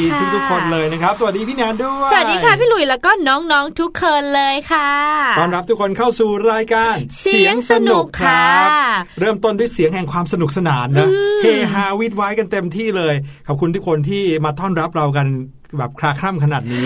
ดีค่ะทุกทุกๆคนเลยนะครับ สวัสดีพี่แนนด้วย สวัสดีค่ะพี่หลุยแล้วก็น้องๆทุกคนเลยค่ะต้อนรับทุกคนเข้าสู่รายการ เสียงสนุกค่ะเริ่มต้นด้วยเสียงแห่งความสนุกสนานนะเฮฮาวิดไว้กันเต็มที่เลยขอบคุณทุกคนที่มาต้อนรับเรากันแบบคลาคร่ำขนาดนี้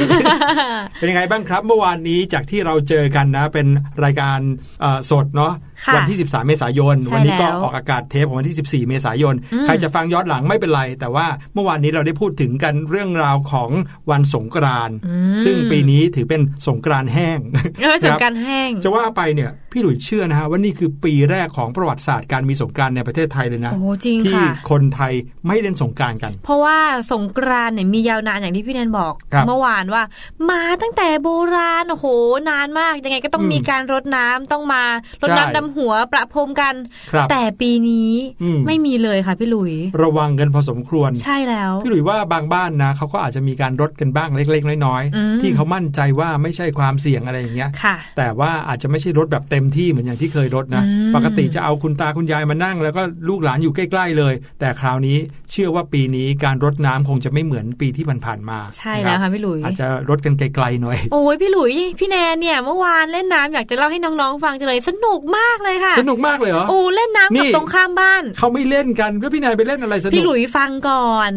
เป็นยังไงบ้างครับ เมื่อวานนี้จากที่เราเจอกันนะ เป็นรายการเอ่อสดเนาะค่ะวัที่ 13 เมษายนใช่วันี้ก็แล้วออกอากาศเทปของวันที่ 14 เมษายนอืมใครจะฟังย้อนหลังไม่เป็นไร แต่ว่าเมื่อวานนี้เราได้พูดถึงกันเรื่องราวของวันสงกรานต์อืมซึ่งปีนี้ถือเป็นสงกรานต์แห้งเออสงนะครับกรารแห้ง จะว่าไปเนี่ยพี่หลุยเชื่อนะฮะว่านี่คือปีแรกของประวัติศาสตร์การมีสงกรานต์ในประเทศไทยเลยนะโอ้โหจริงที่ค่ะคนไทยไม่เล่นสงกรานต์กัน เพราะว่าสงกรานต์เนี่ยมียาวนานอย่างที่พี่แนนบอกครับเมื่อวานว่า มาตั้งแต่โบราณโอ้โหนานมากยังไงก็ต้องอืมมีการรดน้ำต้องมารดใช่น้ำดำหัวประพรมกันครับแต่ปีนี้อืมไม่มีเลยค่ะพี่หลุย ระวังกันพอสมควร ใช่แล้ว พี่หลุยว่าบางบ้านนะเขาก็อาจจะมีการรดกันบ้างเล็ก ๆ น้อยอืมๆที่เขามั่นใจว่าไม่ใช่ความเสี่ยงอะไรอย่างเงี้ยค่ะแต่ว่าอาจจะไม่ใช่รถแบบเต็มที่เหมือนอย่างที่เคยรถนะอืมปกติจะเอาคุณตาคุณยายมานั่ง แล้วก็ลูกหลานอยู่ใกล้ๆเลย แต่คราวนี้เชื่อว่าปีนี้การรดน้ำคงจะไม่เหมือนปีที่ผ่านๆมา ใช่แล้วนค่ะพี่หลุย อาจจะรดกันไกลๆหน่อย โอ้ยพี่หลุย พี่แนนเนี่ยเมื่อวานเล่นน้ำอยากจะเล่าให้น้องๆฟังจังเลยสนุกมากเลยค่ะ สนุกมากเลยเหรอโอ้เล่นน้ำนี่กับตรงข้ามบ้าน เขาไม่เล่นกันแล้วพี่นายไปเล่นอะไรสนุก พี่หลุยฟังก่อน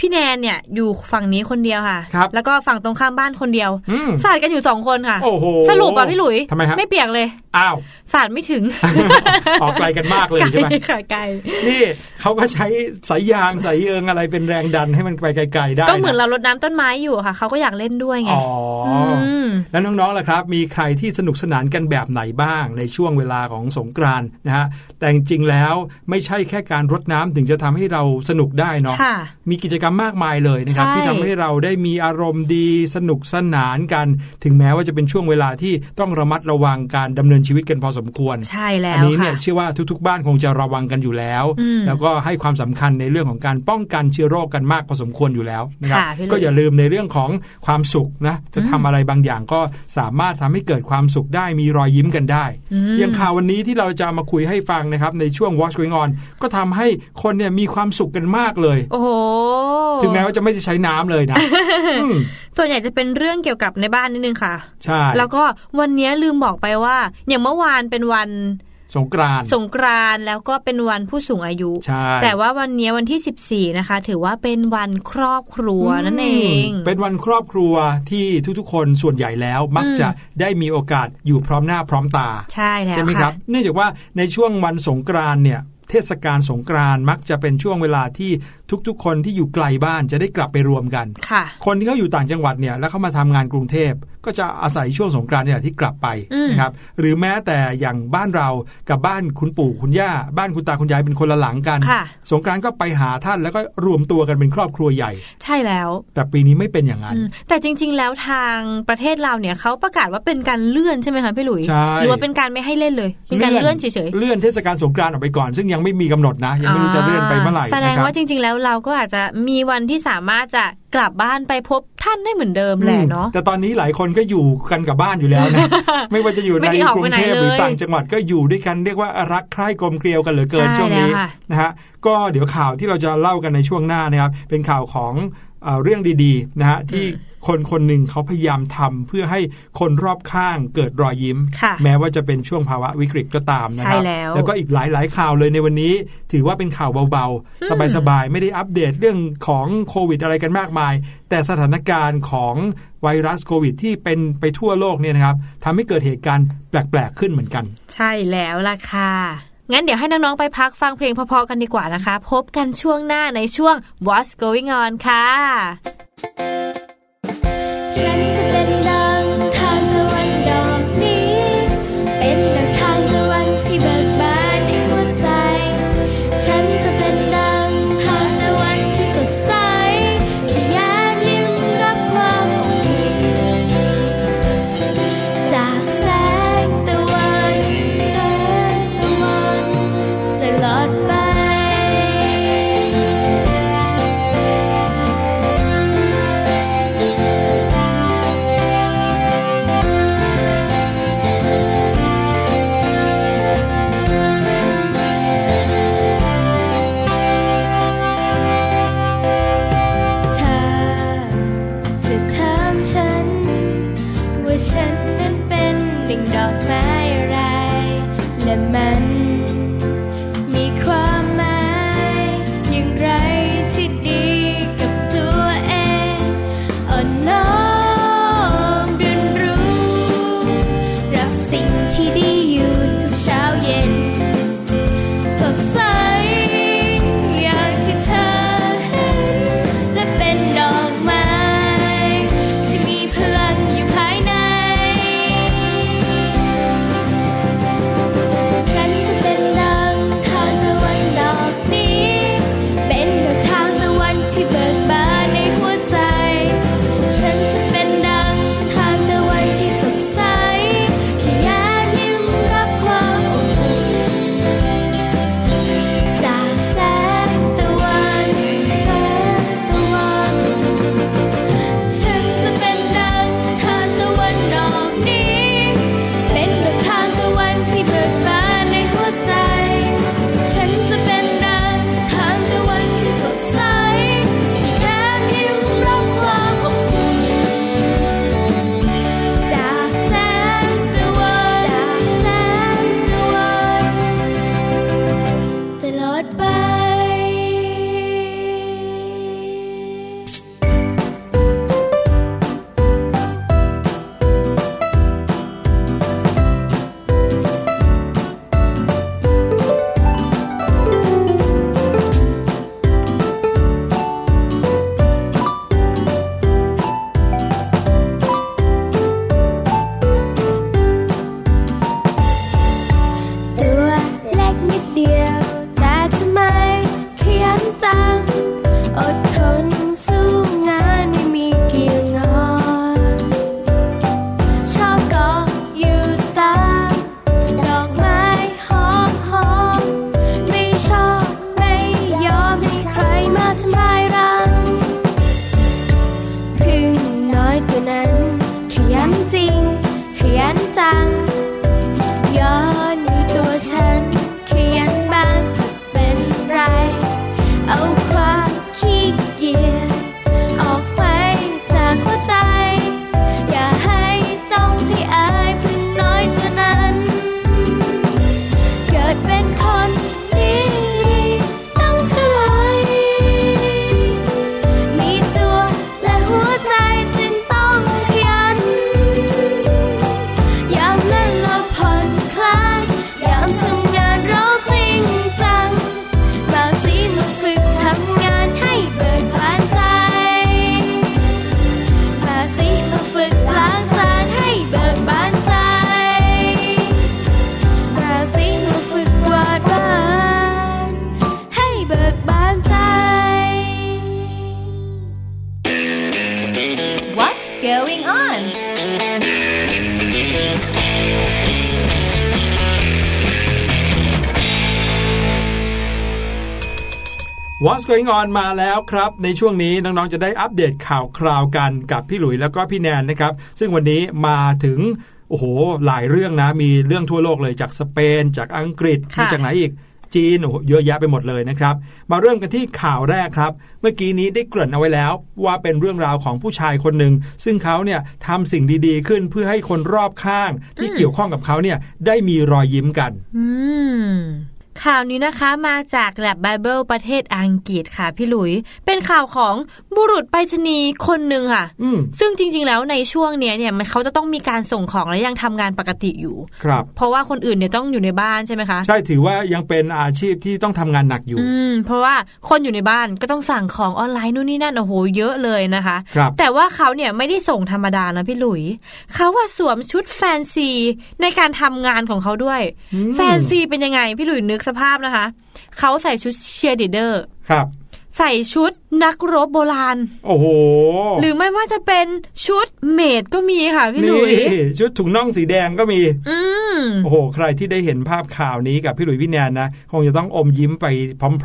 พี่แนนเนี่ยอยู่ฝั่งนี้คนเดียวค่ะครับแล้วก็ฝั่งตรงข้ามบ้านคนเดียวอืมสาดกันอยู่สองคนค่ะโอ้โหสรุปอะพี่หลุยทำไมฮะไม่เปียกเลย อ้าวสาดไม่ถึง ออกไกลกันมากเลยใช่ไหมไกลค่ะไกลนี่เขาก็ใช้สายยางสายเอิงอะไรเป็นแรงดันให้มันไปไกลๆได้ ก็เหมือนะะเรารดน้ำต้นไม้อยู่ค่ะ เขาก็อยากเล่นด้วยไง อ๋ออมแล้วน้องๆล่ะครับ มีใครที่สนุกสนานกันแบบไหนบ้างในช่วงเวลาของสงกรานต์นะฮะแต่จริงๆแล้วไม่ใช่แค่การรดน้ำถึงจะทำให้เราสนุกได้เนาะค่ะมีกิจกรรมมากมายเลยนะครับใช่ที่ทำให้เราได้มีอารมณ์ดีสนุกสนานกัน ถึงแม้ว่าจะเป็นช่วงเวลาที่ต้องระมัดระวังการดำเนินชีวิตกันพอสมควร ใช่แล้อัวนี้เนี่ยค่ะเชื่อว่าทุกๆ บ้านคงจะระวังกันอยู่แล้วอืมแล้วก็ให้ความสำคัญในเรื่องของการป้องกันเชื้อโรคกันมากพอสมควรอยู่แล้วนะครับค่ะพี่ลุยก็อย่าลืมในเรื่องของความสุขนะจะทำอะไรบางอย่างก็สามารถทำให้เกิดความสุขได้มีรอยยิ้มกันได้อืมอย่างข่าววันนี้ที่เราจะมาคุยให้ฟังนะครับในช่วง Watch Going On ก็ทำให้คนเนี่ยมีความสุขกันมากเลย โอ้โหถึงแม้ว่าจะไม่ได้ใช้น้ำเลยนะอืมส่วนใหญ่จะเป็นเรื่องเกี่ยวกับในบ้านนิดนึงค่ะ ใช่ แล้วก็วันนี้ลืมบอกไปว่า อย่างเมื่อวานเป็นวัน สงกรานต์สงกรานต์แล้วก็เป็นวันผู้สูงอายุใช่แต่ว่าวันนี้วันที่ 14 นะคะ ถือว่าเป็นวันครอบครัวนั่นเองมเป็นวันครอบครัวที่ทุกๆ คนส่วนใหญ่แล้วมักอืมจะได้มีโอกาสอยู่พร้อมหน้าพร้อมตา ใช่แล้วใช่ไหมครับ เนื่องจากว่าในช่วงวันสงกรานต์เนี่ยเทศกาลสงกรานต์มักจะเป็นช่วงเวลาที่ ทุกๆ คนที่อยู่ไกลบ้านจะได้กลับไปรวมกันค่ะคนที่เขาอยู่ต่างจังหวัดเนี่ยแล้วเขามาทำงานกรุงเทพก็จะอาศัยช่วงสงกรานต์เนี่ยที่กลับไปอืมนะครับหรือแม้แต่อย่างบ้านเรากับบ้านคุณปู่คุณย่าบ้านคุณตาคุณยายเป็นคนละหลังกันค่ะสงกรานต์ก็ไปหาท่านแล้วก็รวมตัวกันเป็นครอบครัวใหญ่ ใช่แล้ว แต่ปีนี้ไม่เป็นอย่างนั้นอืมแต่จริง ๆ แล้วทางประเทศเราเนี่ยเขาประกาศว่าเป็นการเลื่อนใช่ไหมคะพี่หลุยใช่หรือว่าเป็นการไม่ให้เล่นเลยเป็นการเลื่อนเฉยเลื่อนเทศกาลสงกรานต์ออกไปก่อน ซึ่งยังไม่มีกำหนดนะๆยังไม่รู้จะเลื่อนไปเมื่อไหร่แสดงนะครับว่าจริงๆแล้วเราก็อาจจะมีวันที่สามารถจะกลับบ้านไปพบท่านได้เหมือนเดิมแหละเนาะอืมแต่ตอนนี้หลายคนก็อยู่กันกับบ้านอยู่แล้วนะไม่ว่าจะอยู่ไม่ในได้ออกกรุไปงไหนเทพหรือเลยต่างจังหวัดก็อยู่ด้วยกันเรียกว่ารักใคร่กลมเกลียวกันเหลือเกินใช่ช่วงนี้แล้วค่ะนะฮะก็เดี๋ยวข่าวที่เราจะเล่ากันในช่วงหน้านะครับเป็นข่าวของเอ่อเรื่องดีๆนะฮะที่ คนคนหนึ่งเขาพยายามทำเพื่อให้คนรอบข้างเกิดรอยยิ้มค่ะแม้ว่าจะเป็นช่วงภาวะวิกฤตก็ตามนะครัใช่แล้วแล้วก็อีกหลาย ๆ ข่าวเลยในวันนี้ ถือว่าเป็นข่าวเบาๆ สบาย ๆ ไม่ได้อัปเดตเรื่องของโควิดอะไรกันมากมาย แต่สถานการณ์ของไวรัสโควิดที่เป็นไปทั่วโลกเนี่ยนะครับทำให้เกิดเหตุการณ์แปลก ๆ ขึ้นเหมือนกัน ใช่แล้วล่ะค่ะงั้นเดี๋ยวให้น้อง ๆ ไปพักฟังเพลงเพอๆกันดีกว่านะคะ พบกันช่วงหน้าในช่วง What's Going On ค่ะ What's going on มาแล้วครับ ในช่วงนี้น้องๆจะได้อัปเดตข่าวคราวกันกับพี่หลุยแล้วก็พี่แนนนะครับ ซึ่งวันนี้มาถึงโอ้โหหลายเรื่องนะ มีเรื่องทั่วโลกเลยจากสเปน จากอังกฤษค่ะมีจากไหนอีกจีนโอ้โหเยอะแยะไปหมดเลยนะครับ มาเริ่มกันที่ข่าวแรกครับ เมื่อกี้นี้ได้เกริ่นเอาไว้แล้ว ว่าเป็นเรื่องราวของผู้ชายคนหนึ่ง ซึ่งเขาเนี่ยทำสิ่งดีๆ ขึ้นเพื่อให้คนรอบข้าง ที่เกี่ยวข้องกับเขาเนี่ยได้มีรอยยิ้มกันอืม ข่าวนี้นะคะมาจากแลบไบเบิลประเทศอังกฤษค่ะพี่หลุย เป็นข่าวของบุรุษไปรษณีย์คนหนึ่งค่ะอืมซึ่งจริง ๆ แล้วในช่วงเนี้ยเนี่ยมันเขาจะต้องมีการส่งของและยังทำงานปกติอยู่ ครับ เพราะว่าคนอื่นเนี่ยต้องอยู่ในบ้านใช่ไหมคะ ใช่ถือว่ายังเป็นอาชีพที่ต้องทำงานหนักอยู่ อืม เพราะว่าคนอยู่ในบ้านก็ต้องสั่งของออนไลน์นู่นนี่นั่นโอ้โหเยอะเลยนะคะครับแต่ว่าเขาเนี่ยไม่ได้ส่งธรรมดานะพี่หลุย เขาว่าสวมชุดแฟนซีในการทำงานของเขาด้วยอืมแฟนซีเป็นยังไงพี่หลุยนึกสภาพนะคะ เขาใส่ชุดเชียร์ลีดเดอร์ครับ ใส่ชุดนักรบโบราณ โอ้โห หรือไม่ว่าจะเป็นชุดเมดก็มีค่ะพี่หนี่ลุยชุดถุงน่องสีแดงก็มี อืมโอ้โห ใครที่ได้เห็นภาพข่าวนี้กับพี่หลุยพี่แนนนะ คงจะต้องอมยิ้มไป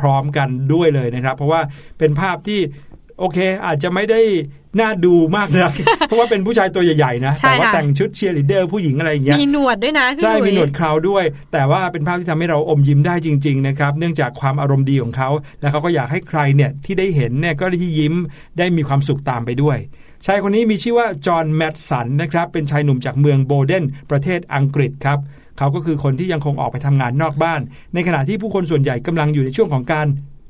พร้อม ๆกันด้วยเลยนะครับ เพราะว่าเป็นภาพที่โอเค อาจจะไม่ได้ น่าดูมากนะเพราะว่าเป็นผู้ชายตัวใหญ่ๆนะใช่แต่ว่าค่ะแต่งชุดเชียร์ลีดเดอร์ผู้หญิงอะไรอย่างเงี้ยมีหนวดด้วยนะพี่ใช่หลุยมีหนวดเคราวด้วย แต่ว่าเป็นภาพที่ทำให้เราอมยิ้มได้จริงๆนะครับเนื่องจากความอารมณ์ดีของเขาและเขาก็อยากให้ใครเนี่ยที่ได้เห็นเนี่ยก็ได้ที่ยิ้มได้มีความสุขตามไปด้วยชายคนนี้มีชื่อว่าจอห์นแมดสันนะครับเป็นชายหนุ่มจากเมืองโบเดนประเทศอังกฤษครับเขาก็คือคนที่ยังคงออกไปทำงานนอกบ้าน ในขณะที่ผู้คนส่วนใหญ่กำลังอยู่ในช่วงของการ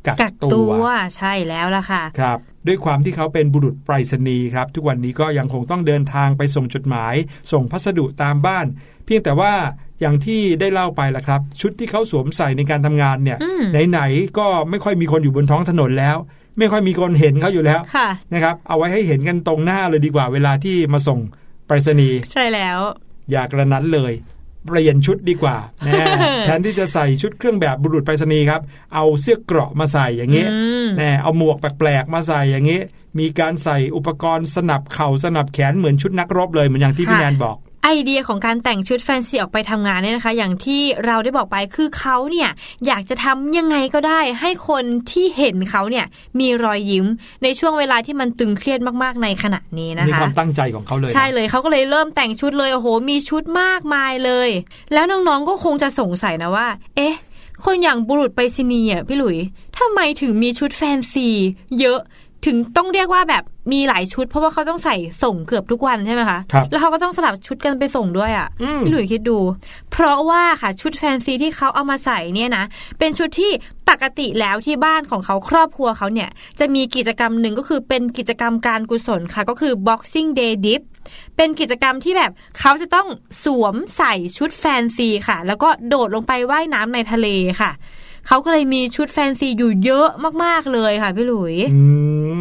กักกักตัตัววใช่แล้วล่ะค่ะครับ ด้วยความที่เขาเป็นบุรุษไปรษณีย์ครับ ทุกวันนี้ก็ยังคงต้องเดินทางไปส่งจดหมาย ส่งพัสดุตามบ้าน เพียงแต่ว่าอย่างที่ได้เล่าไปละครับ ชุดที่เขาสวมใส่ในการทำงานเนี่ยอืมไหนๆก็ไม่ค่อยมีคนอยู่บนท้องถนนแล้ว ไม่ค่อยมีคนเห็นเขาอยู่แล้วค่ะนะครับเอาไว้ให้เห็นกันตรงหน้าเลยดีกว่าเวลาที่มาส่งไปรษณีย์ใช่แล้ว อย่ากระนั้นเลย เปลี่ยนชุดดีกว่าแน่แทนที่จะใส่ชุดเครื่องแบบบุรุษไปรษณีย์ครับ เอาเสื้อเกราะมาใส่อย่างนี้อืมแน่เอาหมวกแปลกๆมาใส่อย่างนี้ มีการใส่อุปกรณ์สนับเข่าสนับแขนเหมือนชุดนักรบเลยเหมือนอย่างที่พี่ค่ะแนนบอก ไอเดียของการแต่งชุดแฟนซีออกไปทำงานเนี่ยนะคะ อย่างที่เราได้บอกไปคือเขาเนี่ยอยากจะทำยังไงก็ได้ให้คนที่เห็นเขาเนี่ยมีรอยยิ้มในช่วงเวลาที่มันตึงเครียดมากๆในขณะนี้นะมีคะความตั้งใจของเขาเลยนะใช่เลยเขาก็เลยเริ่มแต่งชุดเลยโอ้โห มีชุดมากมายเลย แล้วน้องๆก็คงจะสงสัยนะว่า เอ๊ะคนอย่างบุรุษไปรษณีย์อะพี่หลุยทำไมถึงมีชุดแฟนซี เยอะ ถึงต้องเรียกว่าแบบมีหลายชุด เพราะว่าเขาต้องใส่ส่งเกือบทุกวันใช่ไหมคะครับแล้วเขาก็ต้องสลับชุดกันไปส่งด้วยอะอืมพี่หลุยคิดดู เพราะว่าค่ะชุดแฟนซีที่เขาเอามาใส่เนี่ยนะเป็นชุดที่ปกติแล้วที่บ้านของเขาครอบครัวเขาเนี่ย จะมีกิจกรรมหนึ่งก็คือเป็นกิจกรรมการกุศลค่ะ ก็คือ boxing day dip เป็นกิจกรรมที่แบบเขาจะต้องสวมใส่ชุดแฟนซีค่ะ แล้วก็โดดลงไปว่ายน้ำในทะเลค่ะ เขาก็เลยมีชุดแฟนซีอยู่เยอะมาก ๆ เลยค่ะพี่หลุยอื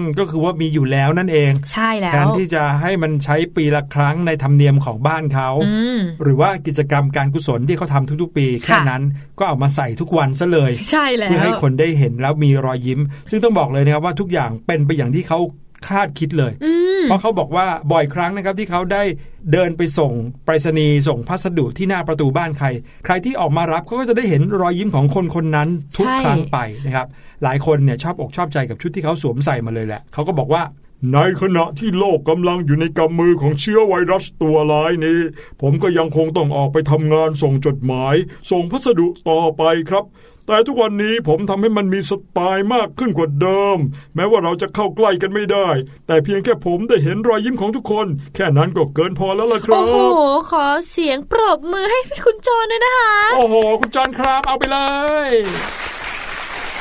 มก็คือว่ามีอยู่แล้วนั่นเอง ใช่แล้แทนวที่จะให้มันใช้ปีละครั้งในธรรมเนียมของบ้านเขาอืมหรือว่ากิจกรรมการกุศลที่เขาทำทุกๆ ปี แค่ค่ะนั้นก็เอามาใส่ทุกวันซะเลย ใช่แล้วเพื่อให้คนได้เห็นแล้วมีรอยยิ้ม ซึ่งต้องบอกเลยนะครับว่าทุกอย่างเป็นไปอย่างที่เขา คาดคิดเลยอืมเพราะเขาบอกว่าบ่อยครั้งนะครับที่เขาได้เดินไปส่งไปรษณีย์ส่งพัสดุที่หน้าประตูบ้านใคร ใครที่ออกมารับเขาก็จะได้เห็นรอยยิ้มของคนคนนั้นทุกใช่ครั้งไปนะครับ หลายคนเนี่ยชอบอกชอบใจกับชุดที่เขาสวมใส่มาเลยแหละเขาก็บอกว่าในขณะที่โลกกำลังอยู่ในกำมือของเชื้อไวรัสตัวร้ายนี้ ผมก็ยังคงต้องออกไปทำงานส่งจดหมาย ส่งพัสดุต่อไปครับ แต่ทุกวันนี้ผมทำให้มันมีสไตล์มากขึ้นกว่าเดิม แม้ว่าเราจะเข้าใกล้กันไม่ได้ แต่เพียงแค่ผมได้เห็นรอยยิ้มของทุกคน แค่นั้นก็เกินพอแล้วล่ะครัโอ้โหบขอเสียงปรบมือให้พี่คุณจรด้วยนะคะ โอ้โห คุณจอนครับเอาไปเลย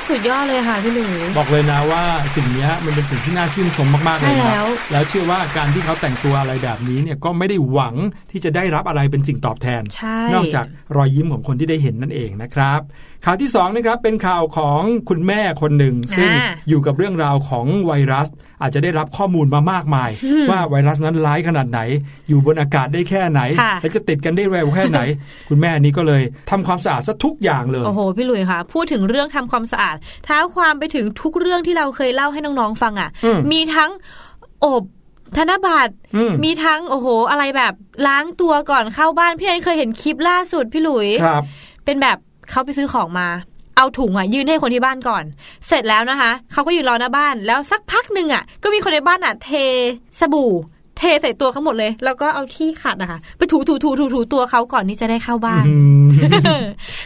สุดยอดเลยค่ะพี่หลุย บอกเลยนะว่าสิ่งเนี้ยมันเป็นสิ่งที่น่าชื่นชมมากๆเลยใช่นะแล้วแล้วเชื่อว่าการที่เขาแต่งตัวอะไรแบบนี้เนี่ยก็ไม่ได้หวังที่จะได้รับอะไรเป็นสิ่งตอบแทนใช่นอกจากรอยยิ้มของคนที่ได้เห็นนั่นเองนะครับ ข่าวที่สองนะครับเป็นข่าวของคุณแม่คนหนึ่ง ซึ่งอ่าอยู่กับเรื่องราวของไวรัส อาจจะได้รับข้อมูลมามากมาย ว่าไวรัสนั้นร้ายขนาดไหน อยู่บนอากาศได้แค่ไหนค่ะและจะติดกันได้เร็วแค่ไหน คุณแม่นี้ก็เลยทำความสะอาดซะทุกอย่างเลย โอ้โหพี่หลุยค่ะพูดถึงเรื่องทำความสะอาดเท้าความไปถึงทุกเรื่องที่เราเคยเล่าให้น้องๆฟังอะอืมมีทั้งอบธนบัตรอืมมีทั้งโอ้โห อะไรแบบล้างตัวก่อนเข้าบ้านพี่แอนเคยเห็นคลิปล่าสุดพี่หลุยครับเป็นแบบ เขาไปซื้อของมา เอาถุงอะยื่นให้คนที่บ้านก่อน เสร็จแล้วนะคะเขาก็ยืนรอหน้าบ้านแล้วสักพักหนึ่งอะ ก็มีคนในบ้านอะเทสบู่ เทใส่ตัวเขาหมดเลย แล้วก็เอาที่ขัดนะคะไปถูถูถูถูถูตัวเขาก่อนที่จะได้เข้าบ้านอืม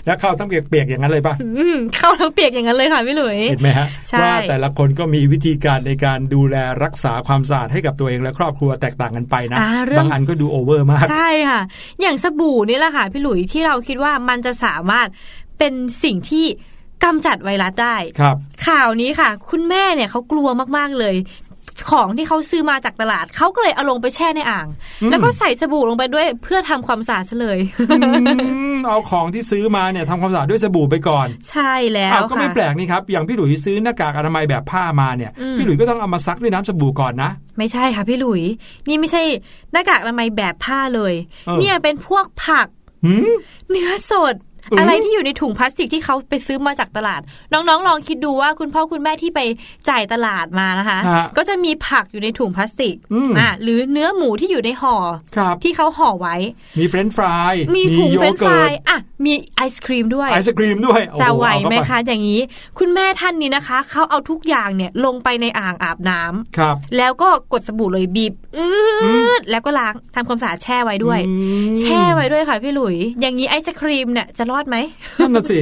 แล้วเข้าทั้งเปียกๆอย่างนั้นเลยป่ะอืมเข้าทั้งเปียกอย่างนั้นเลยค่ะพี่หลุยเห็นไหมฮะใช่ว่าแต่ละคนก็มีวิธีการในการดูแลรักษาความสะอาดให้กับตัวเองและครอบครัวแตกต่างกันไปนะอ่าเรื่องบางอันก็ดูโอเวอร์มากใช่ค่ะ อย่างสบู่นี่แหละค่ะพี่หลุยที่เราคิดว่ามันจะสามารถเป็นสิ่งที่กำจัดไวรัสได้ครับ ข่าวนี้ค่ะ คุณแม่เนี่ยเขากลัวมาก ๆ เลย ของที่เขาซื้อมาจากตลาดเขาก็เลยเอาลงไปแช่ในอ่างอืมแล้วก็ใส่สบู่ลงไปด้วยเพื่อทำความสะอาดซะเลยอืมเอาของที่ซื้อมาเนี่ยทำความสะอาดด้วยสบู่ไปก่อน ใช่แล้วอ้าวก็ไม่ค่ะแปลกนี่ครับอย่างพี่หลุยซื้อหน้ากากอนามัยแบบผ้ามาเนี่ยอืมพี่หลุยก็ต้องเอามาซักด้วยน้ำสบู่ก่อนนะไม่ใช่ค่ะพี่หลุย นี่ไม่ใช่หน้ากากอนามัยแบบผ้าเลยเออเนี่ยเป็นพวกผักหืมเนื้อสดเออออะไรที่อยู่ในถุงพลาสติกที่เขาไปซื้อมาจากตลาด น้องๆ ลองคิดดูว่าคุณพ่อคุณแม่ที่ไปจ่ายตลาดมานะคะฮะก็จะมีผักอยู่ในถุงพลาสติกอืมอะหรือเนื้อหมูที่อยู่ในห่อครับที่เขาห่อไว้ มีเฟรนช์ฟรายมีถุงเฟรนช์ฟเกิร์ตอะมีไอศครีมด้วยไอศครีมด้วยโอ้โหจะไหวไหมเอาเข้าปคะอย่างนี้ คุณแม่ท่านนี้นะคะเขาเอาทุกอย่างเนี่ยลงไปในอ่างอาบน้ำครับ แล้วก็กดสบู่เลยบีบอื๊ดแล้วก็ล้างทำความสะอาดแช่ไว้ด้วยอืมแช่ไว้ด้วยค่ะพี่หลุย อย่างนี้ไอศครีมเนี่ยจะรอดไหมนั่นน่ะสิ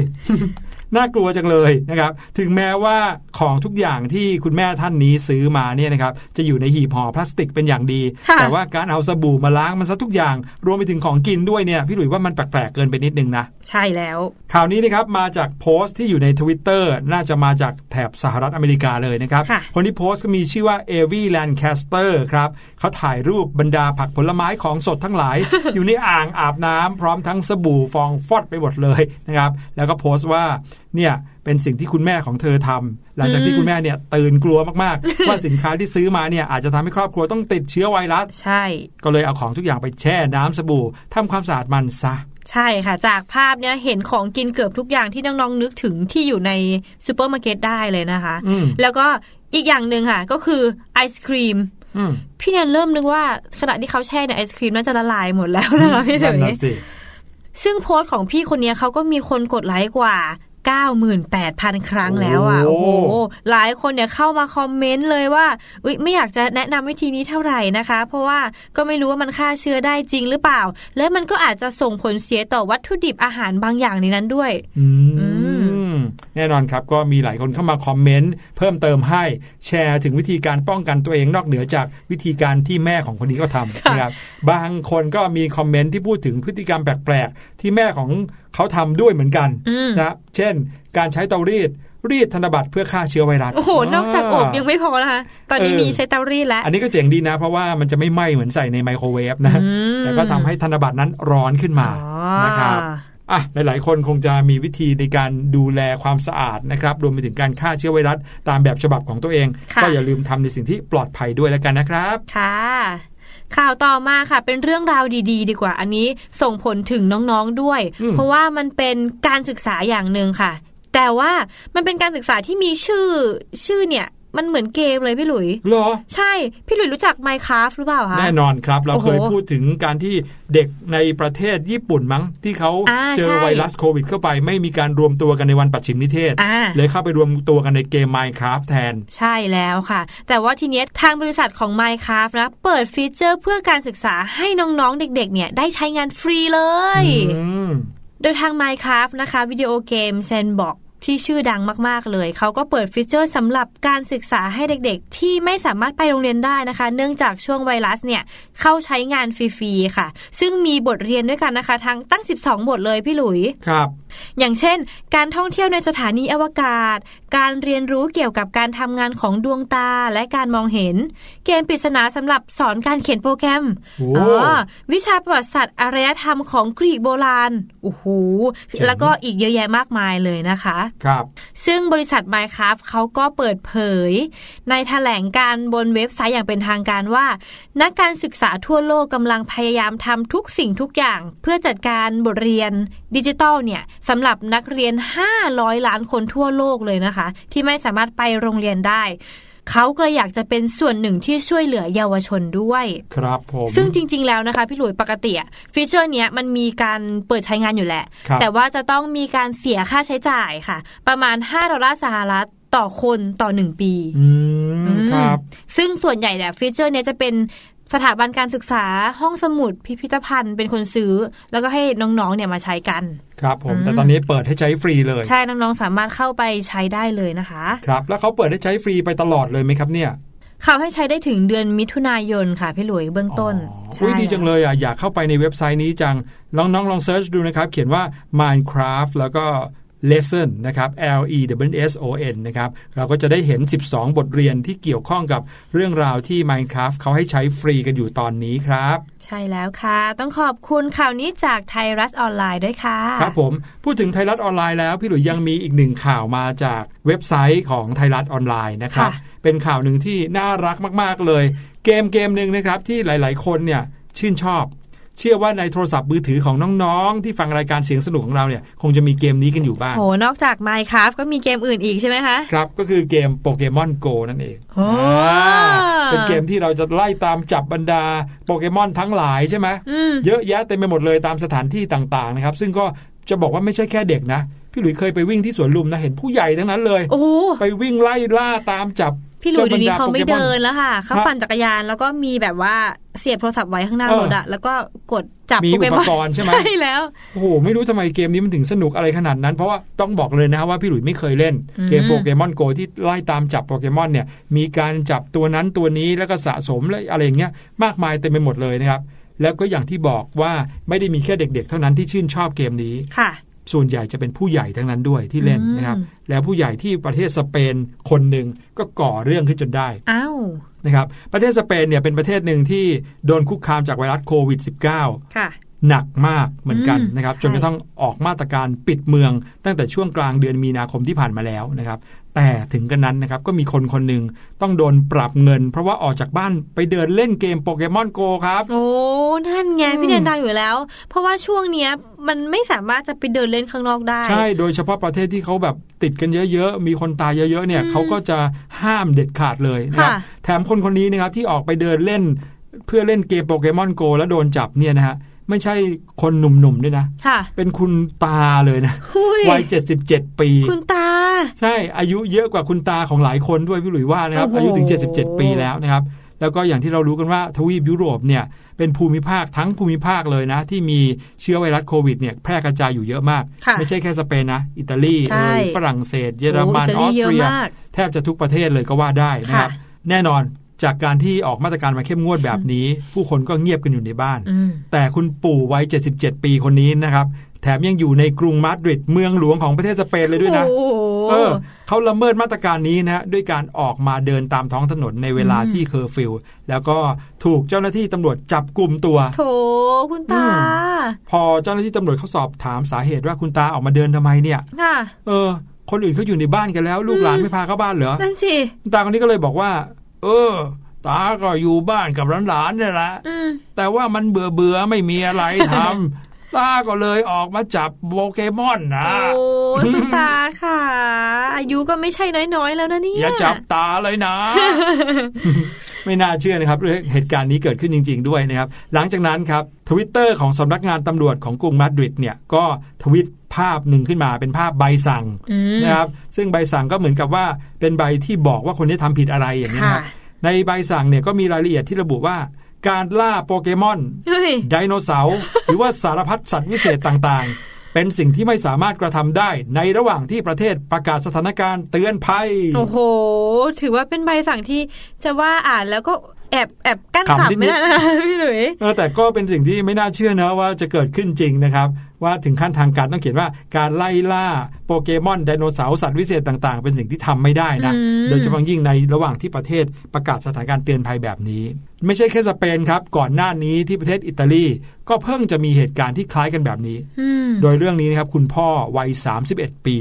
น่ากลัวจังเลยนะครับ ถึงแม้ว่าของทุกอย่างที่คุณแม่ท่านนี้ซื้อมาเนี่ยนะครับ จะอยู่ในหีบห่อพลาสติกเป็นอย่างดีค่ะแต่ว่าการเอาสบู่มาล้างมันซะทุกอย่าง รวมไปถึงของกินด้วยเนี่ย พี่หลุยว่ามันแปลกๆเกินไปนิดนึงนะ ใช่แล้ว ข่าวนี้นะครับมาจากโพสต์ที่อยู่ในทวิตเตอร์น่าจะมาจากแถบสหรัฐอเมริกาเลยนะครับค่ะคนที่โพสต์ก็มีชื่อว่าเอวีแลนแคสเตอร์ครับเขาถ่ายรูปบรรดาผักผลไม้ของสดทั้งหลาย อยู่ในอ่างอาบน้ำพร้อมทั้งสบู่ฟองฟอดไปหมดเลยนะครับ แล้วก็โพสต์ว่า เนี่ยเป็นสิ่งที่คุณแม่ของเธอทำหลังจากที่คุณแม่เนี่ยตื่นกลัวมากๆ ว่าสินค้าที่ซื้อมาเนี่ยอาจจะทำให้ครอบครัวต้องติดเชื้อไวรัส ใช่ ก็เลยเอาของทุกอย่างไปแช่น้ำสบู่ทำความสะอาดมันซะใช่ค่ะ จากภาพเนี่ยเห็นของกินเกือบทุกอย่างที่น้องๆนึกถึงที่อยู่ในซูเปอร์มาร์เก็ตได้เลยนะคะอืมแล้วก็อีกอย่างหนึ่งค่ะ ก็คือไอศครีมอืมพี่แนนเริ่มนึกว่าขณะที่เขาแช่ในไอศครีมน่าจะละลายหมดแล้วนะคะพี่หลุนั่นน่ะสิซึ่งโพสต์ของพี่คนเนี้ยเขาก็มีคนกดไลค์กว่า 98,000 ครั้งแล้วอะโอ้โอ้โหหลายคนเนี่ยเข้ามาคอมเมนต์เลยว่าอุ๊ยไม่อยากจะแนะนำวิธีนี้เท่าไหร่นะคะ เพราะว่าก็ไม่รู้ว่ามันฆ่าเชื้อได้จริงหรือเปล่า และมันก็อาจจะส่งผลเสียต่อวัตถุดิบอาหารบางอย่างในนั้นด้วย อืมอืม แน่นอนครับก็มีหลายคนเข้ามาคอมเมนต์เพิ่มเติมให้แชร์ถึงวิธีการป้องกันตัวเองนอกเหนือจากวิธีการที่แม่ของคนนี้ก็ทำนะครับบางคนก็มีคอมเมนต์ที่พูดถึงพฤติกรรมแปลกๆที่แม่ของเขาทำด้วยเหมือนกันอืมนะครับเช่น การใช้เตารีดรีดธนบัตรเพื่อฆ่าเชื้อไวรัส โอ้โห นอกจากอบยังไม่พอนะคะ ตอนนี้เออมีใช้เตารีดแล้ว อันนี้ก็เจ๋งดีนะ เพราะว่ามันจะไม่ไหม้เหมือนใส่ในไมโครเวฟนะอืมแล้วก็ทำให้ธนบัตรนั้นร้อนขึ้นมาอ๋อนะครับ อะหลาย ๆ คนคงจะมีวิธีในการดูแลความสะอาดนะครับรวมไปถึงการฆ่าเชื้อไวรัสตามแบบฉบับของตัวเองค่ะก็อย่าลืมทำในสิ่งที่ปลอดภัยด้วยแล้วกันนะครับ ค่ะข่าวต่อมาค่ะ เป็นเรื่องราวดี ๆดีกว่าอันนี้ส่งผลถึงน้องๆด้วยอืมเพราะว่ามันเป็นการศึกษาอย่างหนึ่งค่ะ แต่ว่ามันเป็นการศึกษาที่มีชื่อชื่อเนี่ย มันเหมือนเกมเลยพี่หลุยเหรอ ใช่ พี่หลุยรู้จัก Minecraft หรือเปล่าคะ แน่นอนครับ เราโอ้โหเคยพูดถึงการที่เด็กในประเทศญี่ปุ่นมั้ง ที่เขาอ่าเจอใช่ไวรัสโควิดเข้าไป ไม่มีการรวมตัวกันในวันปัดชิมนิเทศอ่าเลยเข้าไปรวมตัวกันในเกม Minecraft แทน ใช่แล้วค่ะ แต่ว่าทีเนี้ยทางบริษัทของ Minecraft นะ เปิดฟีเจอร์เพื่อการศึกษาให้น้องๆ เด็ก ๆ เนี่ยได้ใช้งานฟรีเลยอืมโดยทาง Minecraft นะคะวิดีโอเกม Sandbox ที่ชื่อดังมากๆเลย เขาก็เปิดฟีเจอร์สำหรับการศึกษาให้เด็กๆ ที่ไม่สามารถไปโรงเรียนได้นะคะ เนื่องจากช่วงไวรัสเนี่ยเข้าใช้งานฟรีๆค่ะ ซึ่งมีบทเรียนด้วยกันนะคะ ทั้งตั้ง 12 บทเลยพี่หลุย ครับ อย่างเช่น การท่องเที่ยวในสถานีอวกาศ การเรียนรู้เกี่ยวกับการทำงานของดวงตาและการมองเห็น เกมปริศนาสำหรับสอนการเขียนโปรแกรมโอ้อ๋อวิชาประวัติศาสตร์อารยธรรมของกรีกโบราณโอ้โหเจ๋งแล้วก็อีกเยอะแยะมากมายเลยนะคะครับ ซึ่งบริษัท Minecraft เขาก็เปิดเผย ในแถลงการณ์บนเว็บไซต์อย่างเป็นทางการว่า นักการศึกษาทั่วโลกกำลังพยายามทำทุกสิ่งทุกอย่าง เพื่อจัดการบทเรียนดิจิตอลเนี่ยสำหรับนักเรียน 500 ล้านคนทั่วโลกเลยนะคะ ที่ไม่สามารถไปโรงเรียนได้เขาก็เลยอยากจะเป็นส่วนหนึ่งที่ช่วยเหลือเยาวชนด้วย ครับผมซึ่งจริง ๆ แล้วนะคะ พี่หลุยปกติอะฟีเจอร์เนี้ยมันมีการเปิดใช้งานอยู่แหละครับแต่ว่าจะต้องมีการเสียค่าใช้จ่ายค่ะ ประมาณ 5 ดอลลาร์สหรัฐต่อคนต่อ1ปีอืมครับซึ่งส่วนใหญ่เนี่ยฟีเจอร์เนี้ยจะเป็น สถาบันการศึกษาห้องสมุดพิพิธภัณฑ์เป็นคนซื้อ แล้วก็ให้น้องๆเนี่ยมาใช้กัน ครับผมอืมแต่ตอนนี้เปิดให้ใช้ฟรีเลย ใช่น้องๆสามารถเข้าไปใช้ได้เลยนะคะ ครับ แล้วเขาเปิดให้ใช้ฟรีไปตลอดเลยไหมครับเนี่ยเขาให้ใช้ได้ถึงเดือนมิถุนายนค่ะพี่หลุยเบื้องต้นอ๋อใช่อุ้ยดีจังเลยอะอยากเข้าไปในเว็บไซต์นี้จังลองน้องลอง search ดูนะครับ เขียนว่า Minecraft แล้วก็ lesson นะครับ L E S S O N นะครับ เราก็จะได้เห็น 12 บทเรียนที่เกี่ยวข้องกับเรื่องราวที่ Minecraft เขาให้ใช้ฟรีกันอยู่ตอนนี้ครับ ใช่แล้วค่ะ ต้องขอบคุณข่าวนี้จากไทยรัฐออนไลน์ด้วยค่ะ ครับผม พูดถึงไทยรัฐออนไลน์แล้วพี่หลุยยังมีอีกหนึ่งข่าวมาจากเว็บไซต์ของไทยรัฐออนไลน์นะครับค่ะเป็นข่าวหนึ่งที่น่ารักมาก ๆ เลย เกมเกมหนึ่งนะครับที่หลาย ๆ คนเนี่ยชื่นชอบ เชื่อว่าในโทรศัพท์มือถือของน้องๆ ที่ฟังรายการเสียงสนุกของเราเนี่ย คงจะมีเกมนี้กันอยู่บ้างโหนอกจาก Minecraft ก็มีเกมอื่นอีกใช่ไหมคะ ครับ ก็คือเกมโปเกมอนโกนั่นเองโอ้อ่าเป็นเกมที่เราจะไล่ตามจับบรรดาโปเกมอนทั้งหลายใช่ไหมอืมเยอะแยะเต็มไปหมดเลยตามสถานที่ต่างๆนะครับ ซึ่งก็จะบอกว่าไม่ใช่แค่เด็กนะพี่หลุยเคยไปวิ่งที่สวนลุมนะเห็นผู้ใหญ่ทั้งนั้นเลยโอ้โหไปวิ่งไล่ล่าตามจับ พี่หลุยเดี๋ยวนี้เขาไม่จ้บรรดเดินแล้วค่ะเขาครับปั่นจักรยานแล้วก็มีแบบว่าเสียบโทรศัพท์ไว้ข้างหน้าเออรถอะแล้วก็กดจับมีโปเกมอนอุปกรณ์ใช่ไหมใช่แล้วโอ้โหไม่รู้ทำไมเกมนี้มันถึงสนุกอะไรขนาดนั้น เพราะว่าต้องบอกเลยนะว่าพี่หลุยไม่เคยเล่นอืมเกมโปเกมอนโกที่ไล่ตามจับโปเกมอนเนี่ย มีการจับตัวนั้นตัวนี้แล้วก็สะสมและอะไรอย่างเงี้ยมากมายเต็มไปหมดเลยนะครับแล้วก็อย่างที่บอกว่าไม่ได้มีแค่เด็ก ๆ เท่านั้นที่ชื่นชอบเกมนี้ค่ะ ส่วนใหญ่จะเป็นผู้ใหญ่ทั้งนั้นด้วยที่เล่นอืมนะครับ แล้วผู้ใหญ่ที่ประเทศสเปนคนหนึ่งก็ก่อเรื่องขึ้นจนได้อ้าวนะครับ ประเทศสเปนเนี่ยเป็นประเทศหนึ่งที่โดนคุกคามจากไวรัสโควิด -19 ค่ะ หนักมากเหมือนกันอืมนะครับใช่จนกระทั่งออกมาตรการปิดเมือง ตั้งแต่ช่วงกลางเดือนมีนาคมที่ผ่านมาแล้วนะครับ แต่ถึงกันนั้นนะครับก็มีคนคนหนึ่งต้องโดนปรับเงิน เพราะว่าออกจากบ้านไปเดินเล่นเกมโปเกมอนโกครับ โอ้นั่นไงอืมพี่เดนดังอยู่แล้ว เพราะว่าช่วงเนี้ยมันไม่สามารถจะไปเดินเล่นข้างนอกได้ ใช่ โดยเฉพาะประเทศที่เขาแบบติดกันเยอะๆ มีคนตายเยอะๆเนี่ยอืมเขาก็จะห้ามเด็ดขาดเลยนะครับค่ะแถมคนคนนี้นะครับที่ออกไปเดินเล่น เพื่อเล่นเกมโปเกมอนโกแล้วโดนจับเนี่ยนะฮะ ไม่ใช่คนหนุ่มๆด้วยนะค่ะ เป็นคุณตาเลยนะหุยวัย77ปี คุณตา ใช่อายุเยอะกว่าคุณตาของหลายคนด้วยพี่หลุยว่านะครับโอ้โหอายุถึง77ปีแล้วนะครับ แล้วก็อย่างที่เรารู้กันว่าทวีปยุโรปเนี่ยเป็นภูมิภาคทั้งภูมิภาคเลยนะ ที่มีเชื้อไวรัสโควิดเนี่ยแพร่กระจายอยู่เยอะมากค่ะไม่ใช่แค่สเปนนะ อิตาลีใช่เอยฝรั่งเศส เยอรมันโอ้ออิตาลีเยอะอสเตรียมากแทบจะทุกประเทศเลยก็ว่าได้นะครับค่ะแน่นอน จากการที่ออกมาตรการมาเข้มงวดแบบนี้ ผู้คนก็เงียบกันอยู่ในบ้านอืมแต่คุณปู่วัย 77 ปีคนนี้นะครับแถมยังอยู่ในกรุงมาดริดเมืองหลวงของประเทศสเปนเลยด้วยนะโอ้โหเออเขาละเมิดมาตรการนี้นะด้วยการออกมาเดินตามท้องถนนในเวลาอืมที่เคอร์ฟิวแล้วก็ถูกเจ้าหน้าที่ตำรวจจับกลุ่มตัวโถคุณตาอืพอเจ้าหน้าที่ตำรวจเขาสอบถามสาเหตุว่าคุณตาออกมาเดินทำไมเนี่ยค่ะเออ คนอื่นเขาอยู่ในบ้านกันแล้ว ลูกหลานไม่พาเข้าบ้านเหรอนั่นสิคุณตาคนนี้ก็เลยบอกว่า เออ ตาก็อยู่บ้านกับหลานๆเนี่ยแหละอืมแต่ว่ามันเบื่อเบื่อๆไม่มีอะไรทำตาก็เลยออกมาจับโปเกมอนนะโอ้ยคุณตาค่ะ อายุก็ไม่ใช่น้อยๆแล้วนะเนี่ยอย่าจับตาเลยนะ ไม่น่าเชื่อนะครับเรื่องเหตุการณ์นี้เกิดขึ้นจริง ๆ ด้วยนะครับ หลังจากนั้นครับทวิตเตอร์ของสำนักงานตำรวจของกรุงมาดริดเนี่ยก็ทวิต ภาพหนึ่งขึ้นมาเป็นภาพใบสั่งอืมนะครับซึ่งใบสั่งก็เหมือนกับว่าเป็นใบที่บอกว่าคนที่ทำผิดอะไรอย่างนี้ยนะครับค่ะในใบสั่งเนี่ยก็มีรายละเอียดที่ระบุว่าการล่าโปเกมอนเฮ้ยไดโนเสาร์หรือว่าสารพัดสัตว์วิเศษต่างๆ เป็นสิ่งที่ไม่สามารถกระทำได้ ในระหว่างที่ประเทศประกาศสถานการณ์เตือนภัย โอ้โห ถือว่าเป็นใบสั่งที่จะว่าอ่านแล้วก็ แอบแอบกั้นขำนิดๆขำไม่ได้นะคะพี่หลุยเออแต่ก็เป็นสิ่งที่ไม่น่าเชื่อนะว่าจะเกิดขึ้นจริงนะครับ ว่าถึงขั้นทางการต้องเขียนว่าการไล่ล่าโปเกมอนไดโนเสาร์สัตว์วิเศษต่าง ๆ เป็นสิ่งที่ทำไม่ได้นะอืมโดยเฉพาะยิ่งในระหว่างที่ประเทศประกาศสถานการณ์เตือนภัยแบบนี้ ไม่ใช่แค่สเปนครับ ก่อนหน้านี้ที่ประเทศอิตาลี ก็เพิ่งจะมีเหตุการณ์ที่คล้ายกันแบบนี้อืมโดยเรื่องนี้นะครับคุณพ่อวัย 31 ปี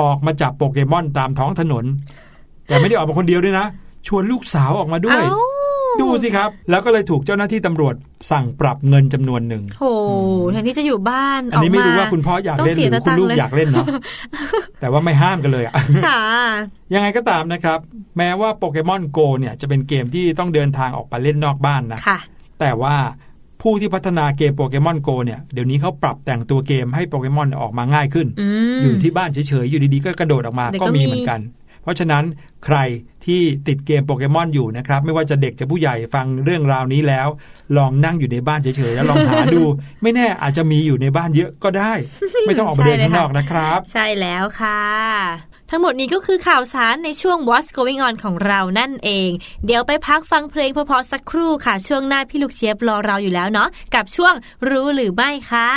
ออกมาจับโปเกมอนตามท้องถนน แต่ไม่ได้ออกมาคนเดียวด้วยนะ ชวนลูกสาวออกมาด้วยเอ้า ดูสิครับ แล้วก็เลยถูกเจ้าหน้าที่ตำรวจสั่งปรับเงินจำนวนหนึ่งโหแทนที่จะอยู่บ้านอันนี้ไม่รู้กว่าคุณพ่ออยากต้องเล่นหสีรือคุณลูกตังอยากเล่นเนาะแต่ว่าไม่ห้ามกันเลยอะค่ะยังไงก็ตามนะครับ แม้ว่าโปเกมอนโกเนี่ยจะเป็นเกมที่ต้องเดินทางออกไปเล่นนอกบ้านนะค่ะแต่ว่าผู้ที่พัฒนาเกมโปเกมอนโกเนี่ย เดี๋ยวนี้เขาปรับแต่งตัวเกมให้โปเกมอนออกมาง่ายขึ้นอืมอยู่ที่บ้านเฉยๆ อยู่ดีๆ ก็กระโดดออกมาเดี๋ยวก็ก็มีมีเหมือนกัน เพราะฉะนั้นใครที่ติดเกมโปเกมอนอยู่นะครับ ไม่ว่าจะเด็กจะผู้ใหญ่ฟังเรื่องราวนี้แล้ว ลองนั่งอยู่ในบ้านเฉยๆแล้วลองหาดู ไม่แน่อาจจะมีอยู่ในบ้านเยอะก็ได้ ไม่ต้องออกมาเดินข้างนอกนะครับ ใช่แล้วค่ะทั้งหมดนี้ก็คือข่าวสารในช่วง What's Going On ของเรานั่นเอง เดี๋ยวไปพักฟังเพลงเพราะๆสักครู่ค่ะ ช่วงหน้าพี่ลูกเชียบรอเราอยู่แล้วเนาะกับช่วงรู้หรือไม่ค่ะ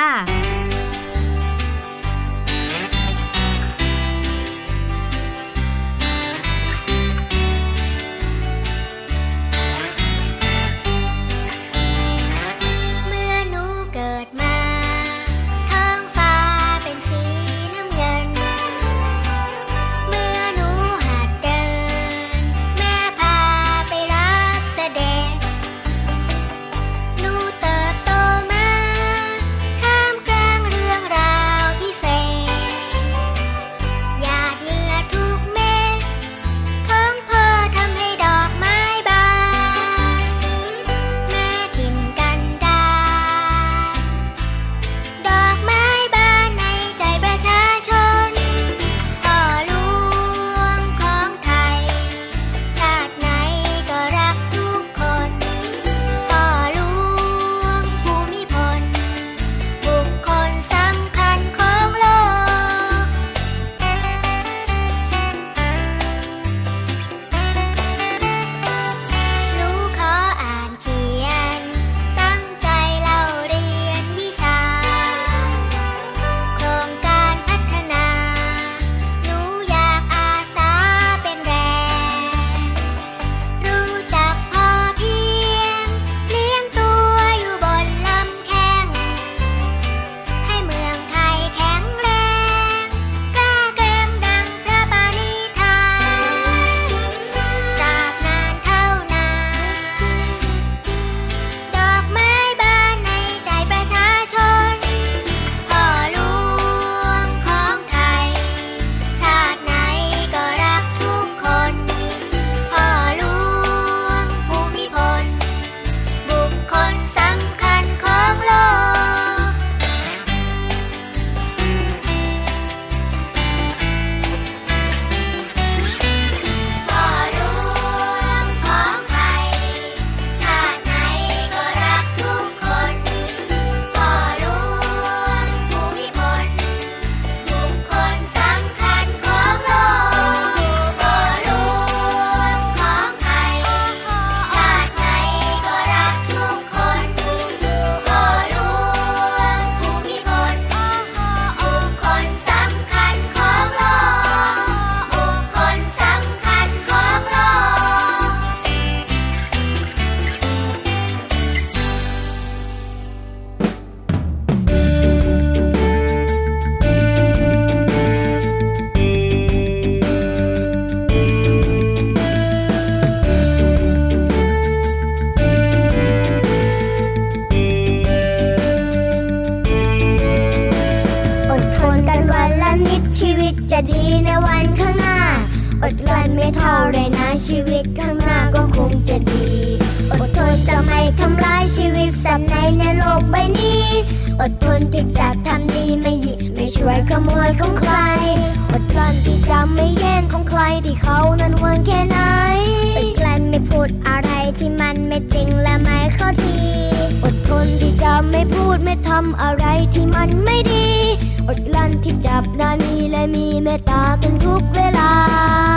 อดกลั้นที่จับนานีและมีเมตตากันทุกเวลา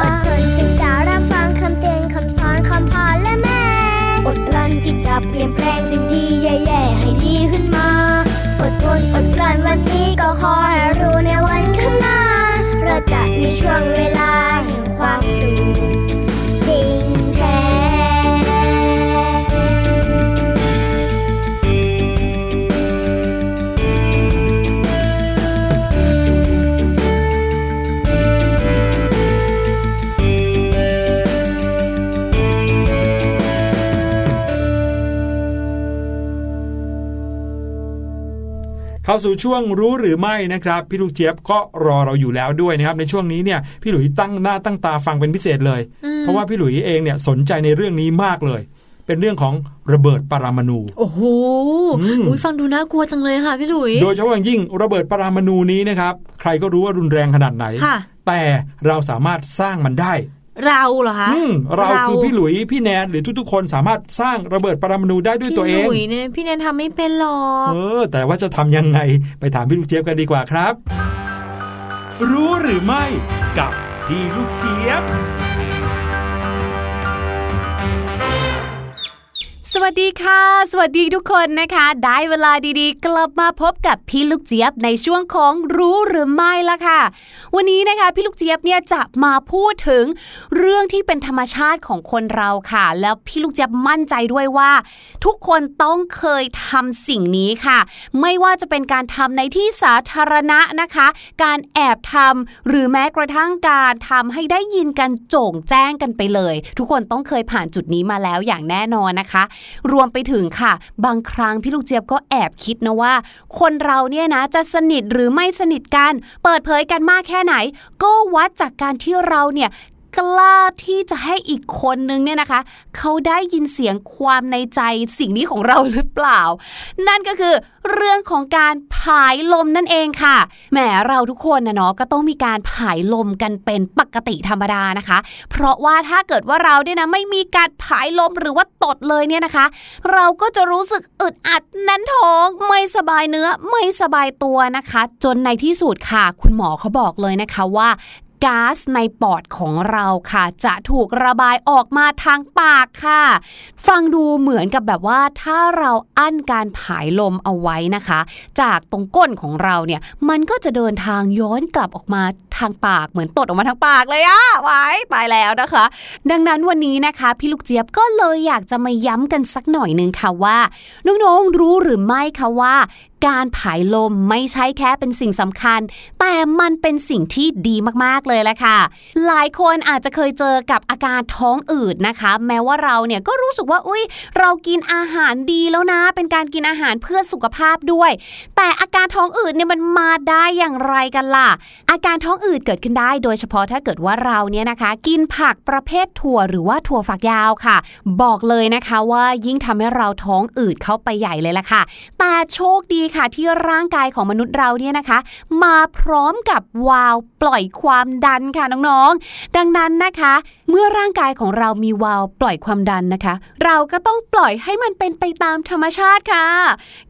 อดทนที่จะรับฟังคำเตือนคำสอนคำพาและแม่ อดกลั้นที่จะเปลี่ยนแปลงสิ่งที่แย่ๆให้ดีขึ้นมา อดทนอดกลั้นวันนี้ก็ขอให้รู้ในวันข้างหน้า เราจะมีช่วงเวลาแห่งความสุข เข้าสู่ช่วงรู้หรือไม่นะครับ พี่ลูกเจี๊ยบก็รอเราอยู่แล้วด้วยนะครับ ในช่วงนี้เนี่ยพี่หลุยตั้งหน้าตั้งตาฟังเป็นพิเศษเลย เพราะว่าพี่หลุยเองเนี่ยสนใจในเรื่องนี้มากเลย เป็นเรื่องของระเบิดปรามาณูโอ้โหอืมอุ้ยฟังดูน่ากลัวจังเลยค่ะพี่หลุย โดยเฉพาะอย่างยิ่งระเบิดปรามาณูนี้นะครับ ใครก็รู้ว่ารุนแรงขนาดไหนค่ะแต่เราสามารถสร้างมันได้ เราเหรอคะอืมเราคือพี่หลุยพี่แนนหรือทุกๆ คนสามารถสร้างระเบิดปรมาณูได้ด้วยตัวเองพี่หลุยเนี่ยพี่แนนทำไม่เป็นหรอกเออ แต่ว่าจะทำยังไงไปถามพี่ลูกเจี๊ยบกันดีกว่าครับ รู้หรือไม่กับพี่ลูกเจี๊ยบ สวัสดีค่ะ สวัสดีทุกคนนะคะ ได้เวลาดีๆ กลับมาพบกับพี่ลูกเจี๊ยบในช่วงของรู้หรือไม่ละค่ะ วันนี้นะคะพี่ลูกเจี๊ยบเนี่ยจะมาพูดถึงเรื่องที่เป็นธรรมชาติของคนเราค่ะ แล้วพี่ลูกเจี๊ยบมั่นใจด้วยว่า ทุกคนต้องเคยทำสิ่งนี้ค่ะ ไม่ว่าจะเป็นการทำในที่สาธารณะนะคะ การแอบทำหรือแม้กระทั่งการทำให้ได้ยินกันโจ่งแจ้งกันไปเลย ทุกคนต้องเคยผ่านจุดนี้มาแล้วอย่างแน่นอนนะคะรวมไปถึงค่ะ บางครั้งพี่ลูกเจี๊ยบก็แอบคิดนะว่า คนเราเนี่ยนะจะสนิทหรือไม่สนิทกัน เปิดเผยกันมากแค่ไหน ก็วัดจากการที่เราเนี่ย กล้าที่จะให้อีกคนนึงเนี่ยนะคะ เขาได้ยินเสียงความในใจสิ่งนี้ของเราหรือเปล่า นั่นก็คือเรื่องของการผายลมนั่นเองค่ะแหมเราทุกคนนะเนาะก็ต้องมีการผายลมกันเป็นปกติธรรมดานะคะ เพราะว่าถ้าเกิดว่าเราเนี่ยนะไม่มีการผายลมหรือว่าตดเลยเนี่ยนะคะ เราก็จะรู้สึกอึดอัดแน่นท้อง ไม่สบายเนื้อไม่สบายตัวนะคะ จนในที่สุดค่ะ คุณหมอเขาบอกเลยนะคะว่า ก๊าซในปอดของเราค่ะ จะถูกระบายออกมาทางปากค่ะ ฟังดูเหมือนกับแบบว่าถ้าเราอั้นการผายลมเอาไว้นะคะ จากตรงก้นของเราเนี่ยมันก็จะเดินทางย้อนกลับออกมาทางปากเหมือนตดออกมาทางปากเลยอะไว้ตายแล้วนะคะ ดังนั้นวันนี้นะคะ พี่ลูกเจี๊ยบก็เลยอยากจะมาย้ำกันสักหน่อยนึงค่ะว่าน้องๆรู้หรือไม่คะว่า การผายลมไม่ใช่แค่เป็นสิ่งสำคัญ แต่มันเป็นสิ่งที่ดีมากๆเลยแหละค่ะ หลายคนอาจจะเคยเจอกับอาการท้องอืดนะคะ แม้ว่าเราเนี่ยก็รู้สึกว่าอุ้ยเรากินอาหารดีแล้วนะ เป็นการกินอาหารเพื่อสุขภาพด้วย แต่อาการท้องอืดเนี่ยมันมาได้อย่างไรกันล่ะ อาการท้องอืดเกิดขึ้นได้ โดยเฉพาะถ้าเกิดว่าเราเนี่ยนะคะ กินผักประเภทถั่วหรือว่าถั่วฝักยาวค่ะ บอกเลยนะคะว่ายิ่งทำให้เราท้องอืดเข้าไปใหญ่เลยล่ะค่ะ แต่โชคดีค่ะที่ร่างกายของมนุษย์เราเนี่ยนะคะ มาพร้อมกับวาล์วปล่อยความดันค่ะน้องๆ ดังนั้นนะคะ เมื่อร่างกายของเรามีวาล์วปล่อยความดันนะคะ เราก็ต้องปล่อยให้มันเป็นไปตามธรรมชาติค่ะ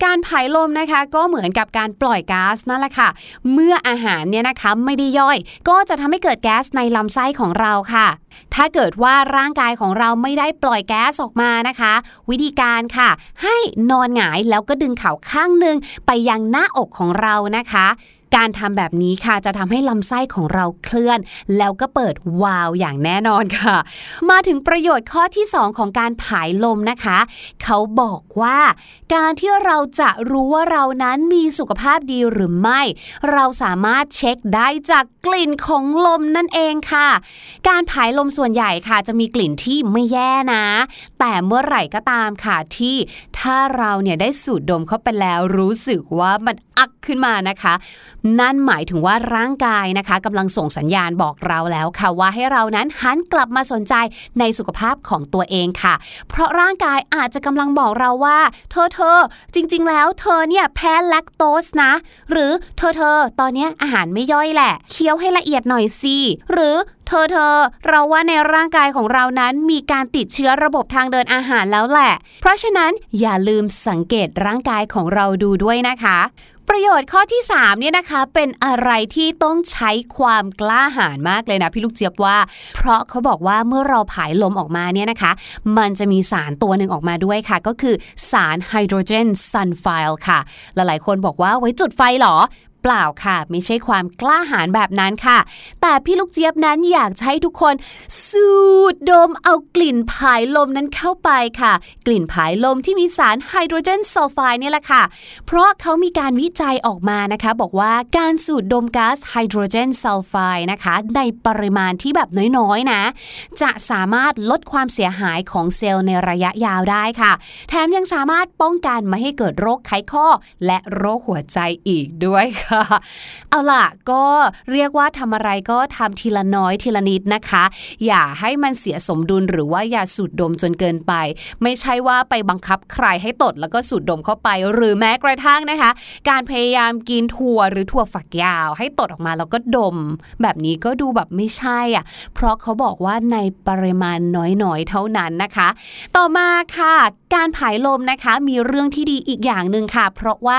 การผายลมนะคะก็เหมือนกับการปล่อยก๊าซนั่นแหละค่ะ เมื่ออาหารเนี่ยนะคะไม่ได้ย่อย ก็จะทำให้เกิดแก๊สในลำไส้ของเราค่ะ ถ้าเกิดว่าร่างกายของเราไม่ได้ปล่อยแก๊สออกมานะคะ วิธีการค่ะ ให้นอนหงายแล้วก็ดึงเข่าข้างหนึ่งไปยังหน้าอกของเรานะคะ การทำแบบนี้ค่ะจะทำให้ลำไส้ของเราเคลื่อน แล้วก็เปิดวาล์วอย่างแน่นอนค่ะ มาถึงประโยชน์ข้อที่ 2 ของการผายลมนะคะ เขาบอกว่า การที่เราจะรู้ว่าเรานั้นมีสุขภาพดีหรือไม่ เราสามารถเช็คได้จากกลิ่นของลมนั่นเองค่ะ การผายลมส่วนใหญ่ค่ะ จะมีกลิ่นที่ไม่แย่นะ แต่เมื่อไหร่ก็ตามค่ะที่ถ้าเราเนี่ยได้สูดดมเข้าไปแล้วรู้สึกว่ามันอักขึ้นมานะคะ นั่นหมายถึงว่าร่างกายนะคะกำลังส่งสัญญาณบอกเราแล้วค่ะว่าให้เรานั้นหันกลับมาสนใจในสุขภาพของตัวเองค่ะ เพราะร่างกายอาจจะกำลังบอกเราว่า เธอเธอจริง ๆ แล้วเธอเนี่ยแพ้แลคโตสนะ หรือเธอเธอตอนนี้อาหารไม่ย่อยแหละเคี้ยวให้ละเอียดหน่อยสิหรือเธอเธอเราว่าในร่างกายของเรานั้นมีการติดเชื้อระบบทางเดินอาหารแล้วแหละ เพราะฉะนั้นอย่าลืมสังเกตร่างกายของเราดูด้วยนะคะ ประโยชน์ข้อที่3เนี่ยนะคะ เป็นอะไรที่ต้องใช้ความกล้าหาญมากเลยนะพี่ลูกเจี๊ยบว่า เพราะเขาบอกว่าเมื่อเราผายลมออกมาเนี่ยนะคะ มันจะมีสารตัวหนึ่งออกมาด้วยค่ะ ก็คือสารไฮโดรเจนซันไฟล์ค่ะ หลายๆคนบอกว่าไว้จุดไฟเหรอ เปล่าค่ะ ไม่ใช่ความกล้าหาญแบบนั้นค่ะ แต่พี่ลูกเจี๊ยบนั้นอยากให้ทุกคน สูดดมเอากลิ่นผายลมนั้นเข้าไปค่ะ กลิ่นผายลมที่มีสารไฮโดรเจนซัลไฟด์นี่แหละค่ะ เพราะเขามีการวิจัยออกมานะคะ บอกว่าการสูดดมก๊าซไฮโดรเจนซัลไฟด์นะคะ ในปริมาณที่แบบน้อยๆนะ จะสามารถลดความเสียหายของเซลล์ในระยะยาวได้ค่ะ แถมยังสามารถป้องกันไม่ให้เกิดโรคไขข้อ และโรคหัวใจอีกด้วยค่ะเอาล่ะก็เรียกว่าทำอะไรก็ทำทีละน้อยทีละนิดนะคะ อย่าให้มันเสียสมดุลหรือว่าอย่าสูดดมจนเกินไป ไม่ใช่ว่าไปบังคับใครให้ตดแล้วก็สูดดมเข้าไป หรือแม้กระทั่งนะคะ การพยายามกินถั่วหรือถั่วฝักยาว ให้ตดออกมาแล้วก็ดม แบบนี้ก็ดูแบบไม่ใช่อะ เพราะเขาบอกว่าในปริมาณน้อยๆเท่านั้นนะคะ ต่อมาค่ะ การผายลมนะคะมีเรื่องที่ดีอีกอย่างหนึ่งค่ะ เพราะว่า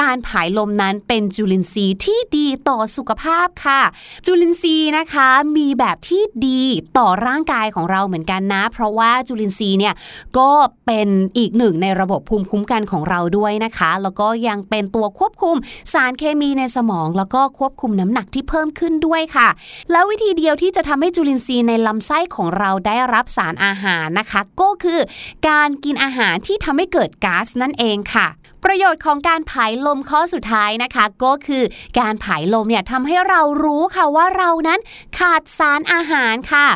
การผายลมนั้นเป็นจุลินทรีย์ที่ดีต่อสุขภาพค่ะ จุลินทรีย์นะคะมีแบบที่ดีต่อร่างกายของเราเหมือนกันนะ เพราะว่าจุลินทรีย์เนี่ยก็เป็นอีกหนึ่งในระบบภูมิคุ้มกันของเราด้วยนะคะ แล้วก็ยังเป็นตัวควบคุมสารเคมีในสมอง แล้วก็ควบคุมน้ำหนักที่เพิ่มขึ้นด้วยค่ะ แล้ววิธีเดียวที่จะทำให้จุลินทรีย์ในลำไส้ของเราได้รับสารอาหารนะคะ ก็คือการกินอาหารที่ทำให้เกิดก๊าซนั่นเองค่ะ ประโยชน์ของการผายลมข้อสุดท้ายนะคะ ก็คือการผายลมเนี่ยทำให้เรารู้ค่ะว่าเรานั้นขาดสารอาหารค่ะ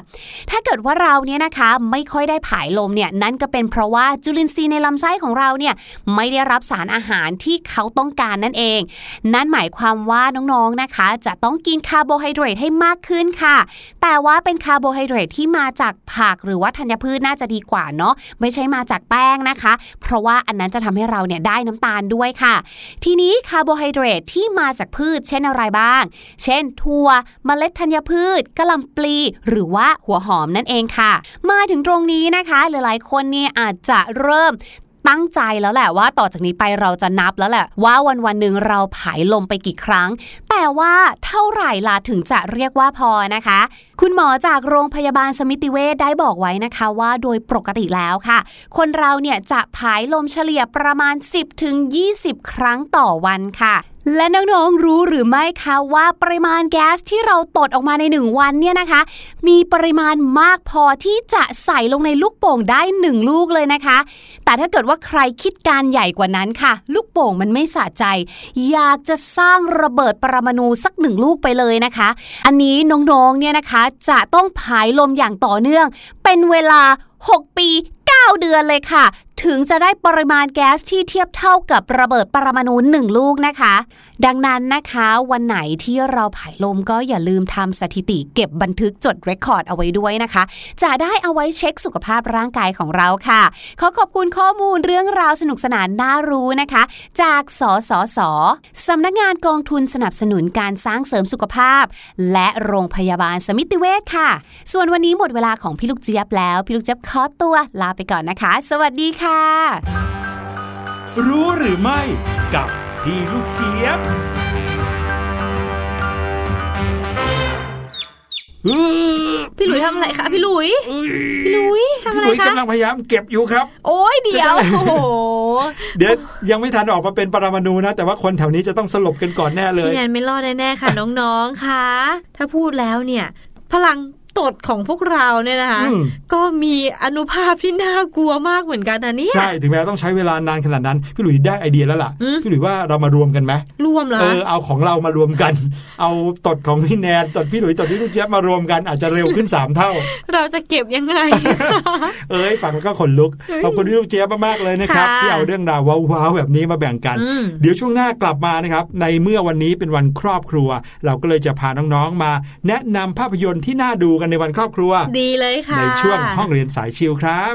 ถ้าเกิดว่าเราเนี่ยนะคะไม่ค่อยได้ผายลมเนี่ยนั่นก็เป็นเพราะว่าจุลินทรีย์ในลำไส้ของเราเนี่ยไม่ได้รับสารอาหารที่เขาต้องการนั่นเอง นั่นหมายความว่าน้องๆนะคะ จะต้องกินคาร์โบไฮเดรตให้มากขึ้นค่ะ แต่ว่าเป็นคาร์โบไฮเดรตที่มาจากผักหรือว่าธัญพืชน่าจะดีกว่าเนาะไม่ใช่มาจากแป้งนะคะ เพราะว่าอันนั้นจะทำให้เราเนี่ยได้น้ำตาลด้วยค่ะ ทีนี้คาร์โบไฮเดรตที่มาจากพืชเช่นอะไรบ้าง เช่น ถั่วเมล็ดธัญพืชกะหล่ำปลี หรือว่าหัวหอมนั่นเองค่ะ มาถึงตรงนี้นะคะ หลายๆ คนเนี่ยอาจจะเริ่ม ตั้งใจแล้วแหละว่าต่อจากนี้ไปเราจะนับแล้วแหละว่าวันวันหนึ่งเราผายลมไปกี่ครั้ง แต่ว่าเท่าไหร่ล่ะถึงจะเรียกว่าพอนะคะ คุณหมอจากโรงพยาบาลสมิติเวชได้บอกไว้นะคะว่าโดยปกติแล้วค่ะ คนเราเนี่ยจะผายลมเฉลี่ยประมาณ 10-20 ครั้งต่อวันค่ะ และน้องๆรู้หรือไม่คะว่าปริมาณแก๊สที่เราตดออกมาในหนึ่งวันเนี่ยนะคะ มีปริมาณมากพอที่จะใส่ลงในลูกโป่งได้หนึ่งลูกเลยนะคะ แต่ถ้าเกิดว่าใครคิดการใหญ่กว่านั้นค่ะ ลูกโป่งมันไม่สะใจ อยากจะสร้างระเบิดปรมาณูสักหนึ่งลูกไปเลยนะคะ อันนี้น้องๆเนี่ยนะคะ จะต้องผายลมอย่างต่อเนื่อง เป็นเวลา 6 ปี 9 เดือนเลยค่ะ ถึงจะได้ปริมาณแก๊สที่เทียบเท่ากับระเบิดปรมาณูหนึ่งลูกนะคะ ดังนั้นนะคะวันไหนที่เราผายลมก็อย่าลืมทำสถิติเก็บบันทึกจดเรคคอร์ดเอาไว้ด้วยนะคะ จะได้เอาไว้เช็คสุขภาพร่างกายของเราค่ะ ขอขอบคุณข้อมูลเรื่องราวสนุกสนานน่ารู้นะคะ จากสสสสำนักงานกองทุนสนับสนุนการสร้างเสริมสุขภาพ และโรงพยาบาลสมิติเวชค่ะ ส่วนวันนี้หมดเวลาของพี่ลูกเจี๊ยบแล้วพี่ลูกเจี๊ยบขอตัวลาไปก่อนนะคะ สวัสดีค่ะรู้หรือไม่กับพี่ลูกเจี๊ยบเออพี่หลุยทำอะไรคะพี่หลุยเอ้ยพี่หลุยทำพี่อะไรหลุยคะกำลังพยายามเก็บอยู่ครับ โอ้ยเดี๋ยวจะได้โอ้โหเดี๋ยวยังไม่ทันออกมาเป็นปรมาณูนะ แต่ว่าคนแถวนี้จะต้องสลบกันก่อนแน่เลยพี่แนนไม่รอดแน่ๆค่ะ น้องๆค่ะ ถ้าพูดแล้วเนี่ย พลัง ตดของพวกเราเนี่ยนะคะอืมก็มีอนุภาพที่น่ากลัวมากเหมือนกันนะเนี่ยใช่ถึงแม้ต้องใช้เวลานานขนาดนั้นพี่หลุยได้ไอเดียแล้วล่ะอืมพี่หลุยว่าเรามารวมกันไหมรวมเหรอเออเอาของเรามารวมกัน เอาตดของพี่แนนตดพี่หลุยตดพี่ลูกเจี๊ยบมารวมกันอาจจะเร็วขึ้นสามเท่า เราจะเก็บยังไง เอ้ยฟังแล้วก็ขนลุกขอบคุณพี่ลูกเจี๊ยบมากๆเลยนะครับค่ะที่เอาเรื่องราวว้าวๆแบบนี้มาแบ่งกันอืมเดี๋ยวช่วงหน้ากลับมานะครับในเมื่อวันนี้เป็นวันครอบครัว เราก็เลยจะพาน้องๆมา แนะนำภาพยนตร์ที่น่าดูกันในวันครอบครัว ดีเลยค่ะ ในช่วงห้องเรียนสายชิลครับ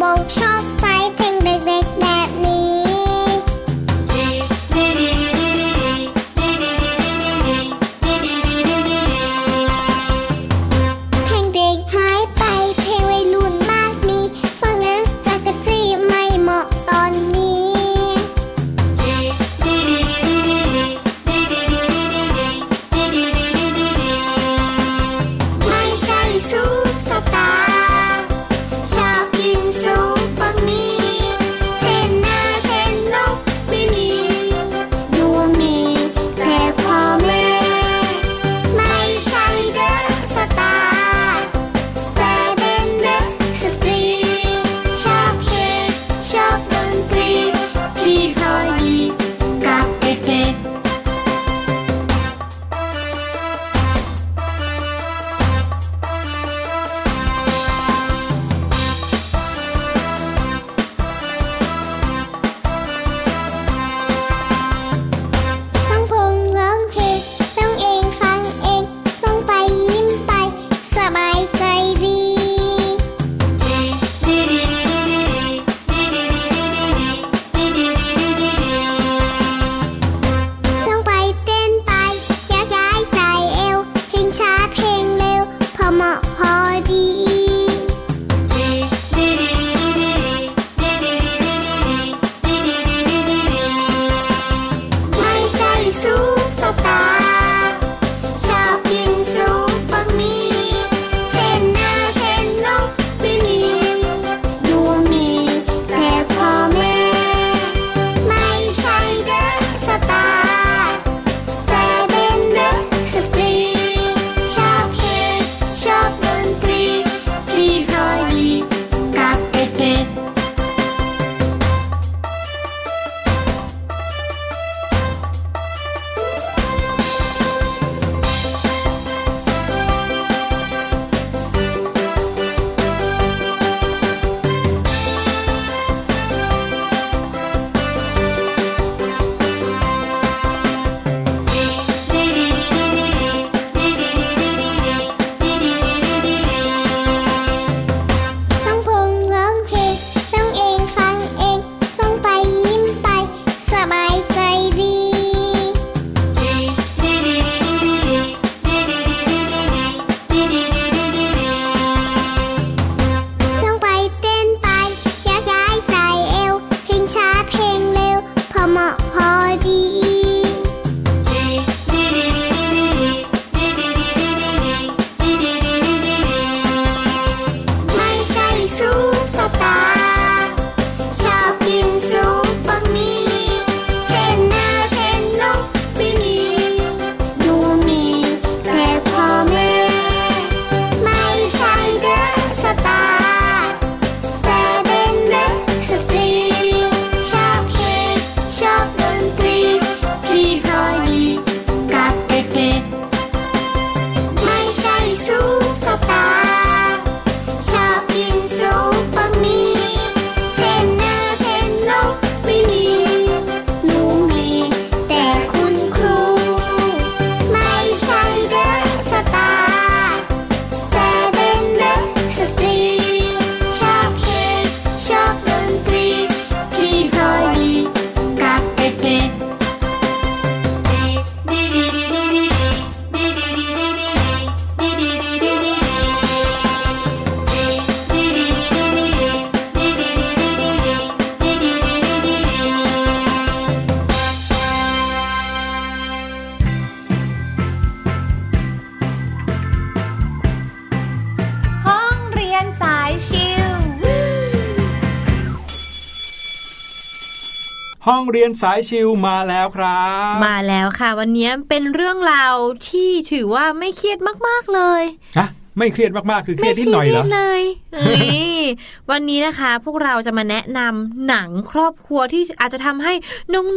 梦想。 เรียนสายชิวมาแล้วครับ มาแล้วค่ะ วันนี้เป็นเรื่องราวที่ถือว่าไม่เครียดมากๆเลย ไม่เครียดมากๆ คือเครียดนิดหน่อยเหรอเลยวันนี้นะคะ พวกเราจะมาแนะนำหนังครอบครัวที่อาจจะทำให้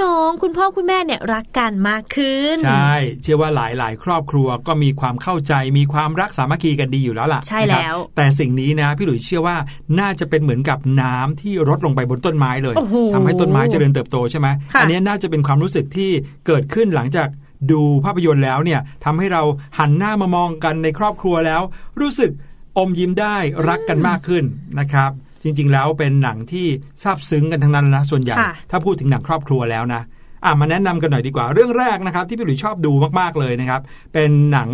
น้องๆ คุณพ่อคุณแม่เนี่ยรักกันมากขึ้น ใช่ เชื่อว่าหลายๆ ครอบครัวก็มีความเข้าใจมีความรักสามัคคีกันดีอยู่แล้วล่ะ ใช่แล้ว แต่สิ่งนี้นะพี่หลุยเชื่อว่าน่าจะเป็นเหมือนกับน้ำที่รดลงไปบนต้นไม้เลย ทำให้ต้นไม้เจริญเติบโตใช่ไหมอันนี้น่าจะเป็นความรู้สึกที่เกิดขึ้นหลังจาก ดูภาพยนตร์แล้วเนี่ยทำให้เราหันหน้ามามองกันในครอบครัวแล้ว รู้สึกอมยิ้มได้รักกันมากขึ้นนะครับ จริง ๆ แล้วเป็นหนังที่ซาบซึ้งกันทั้งนั้นนะส่วนใหญ่ ถ้าพูดถึงหนังครอบครัวแล้วนะอะมาแนะนำกันหน่อยดีกว่า เรื่องแรกนะครับ ที่พี่หลุยชอบดูมากๆเลยนะครับ เป็นหนัง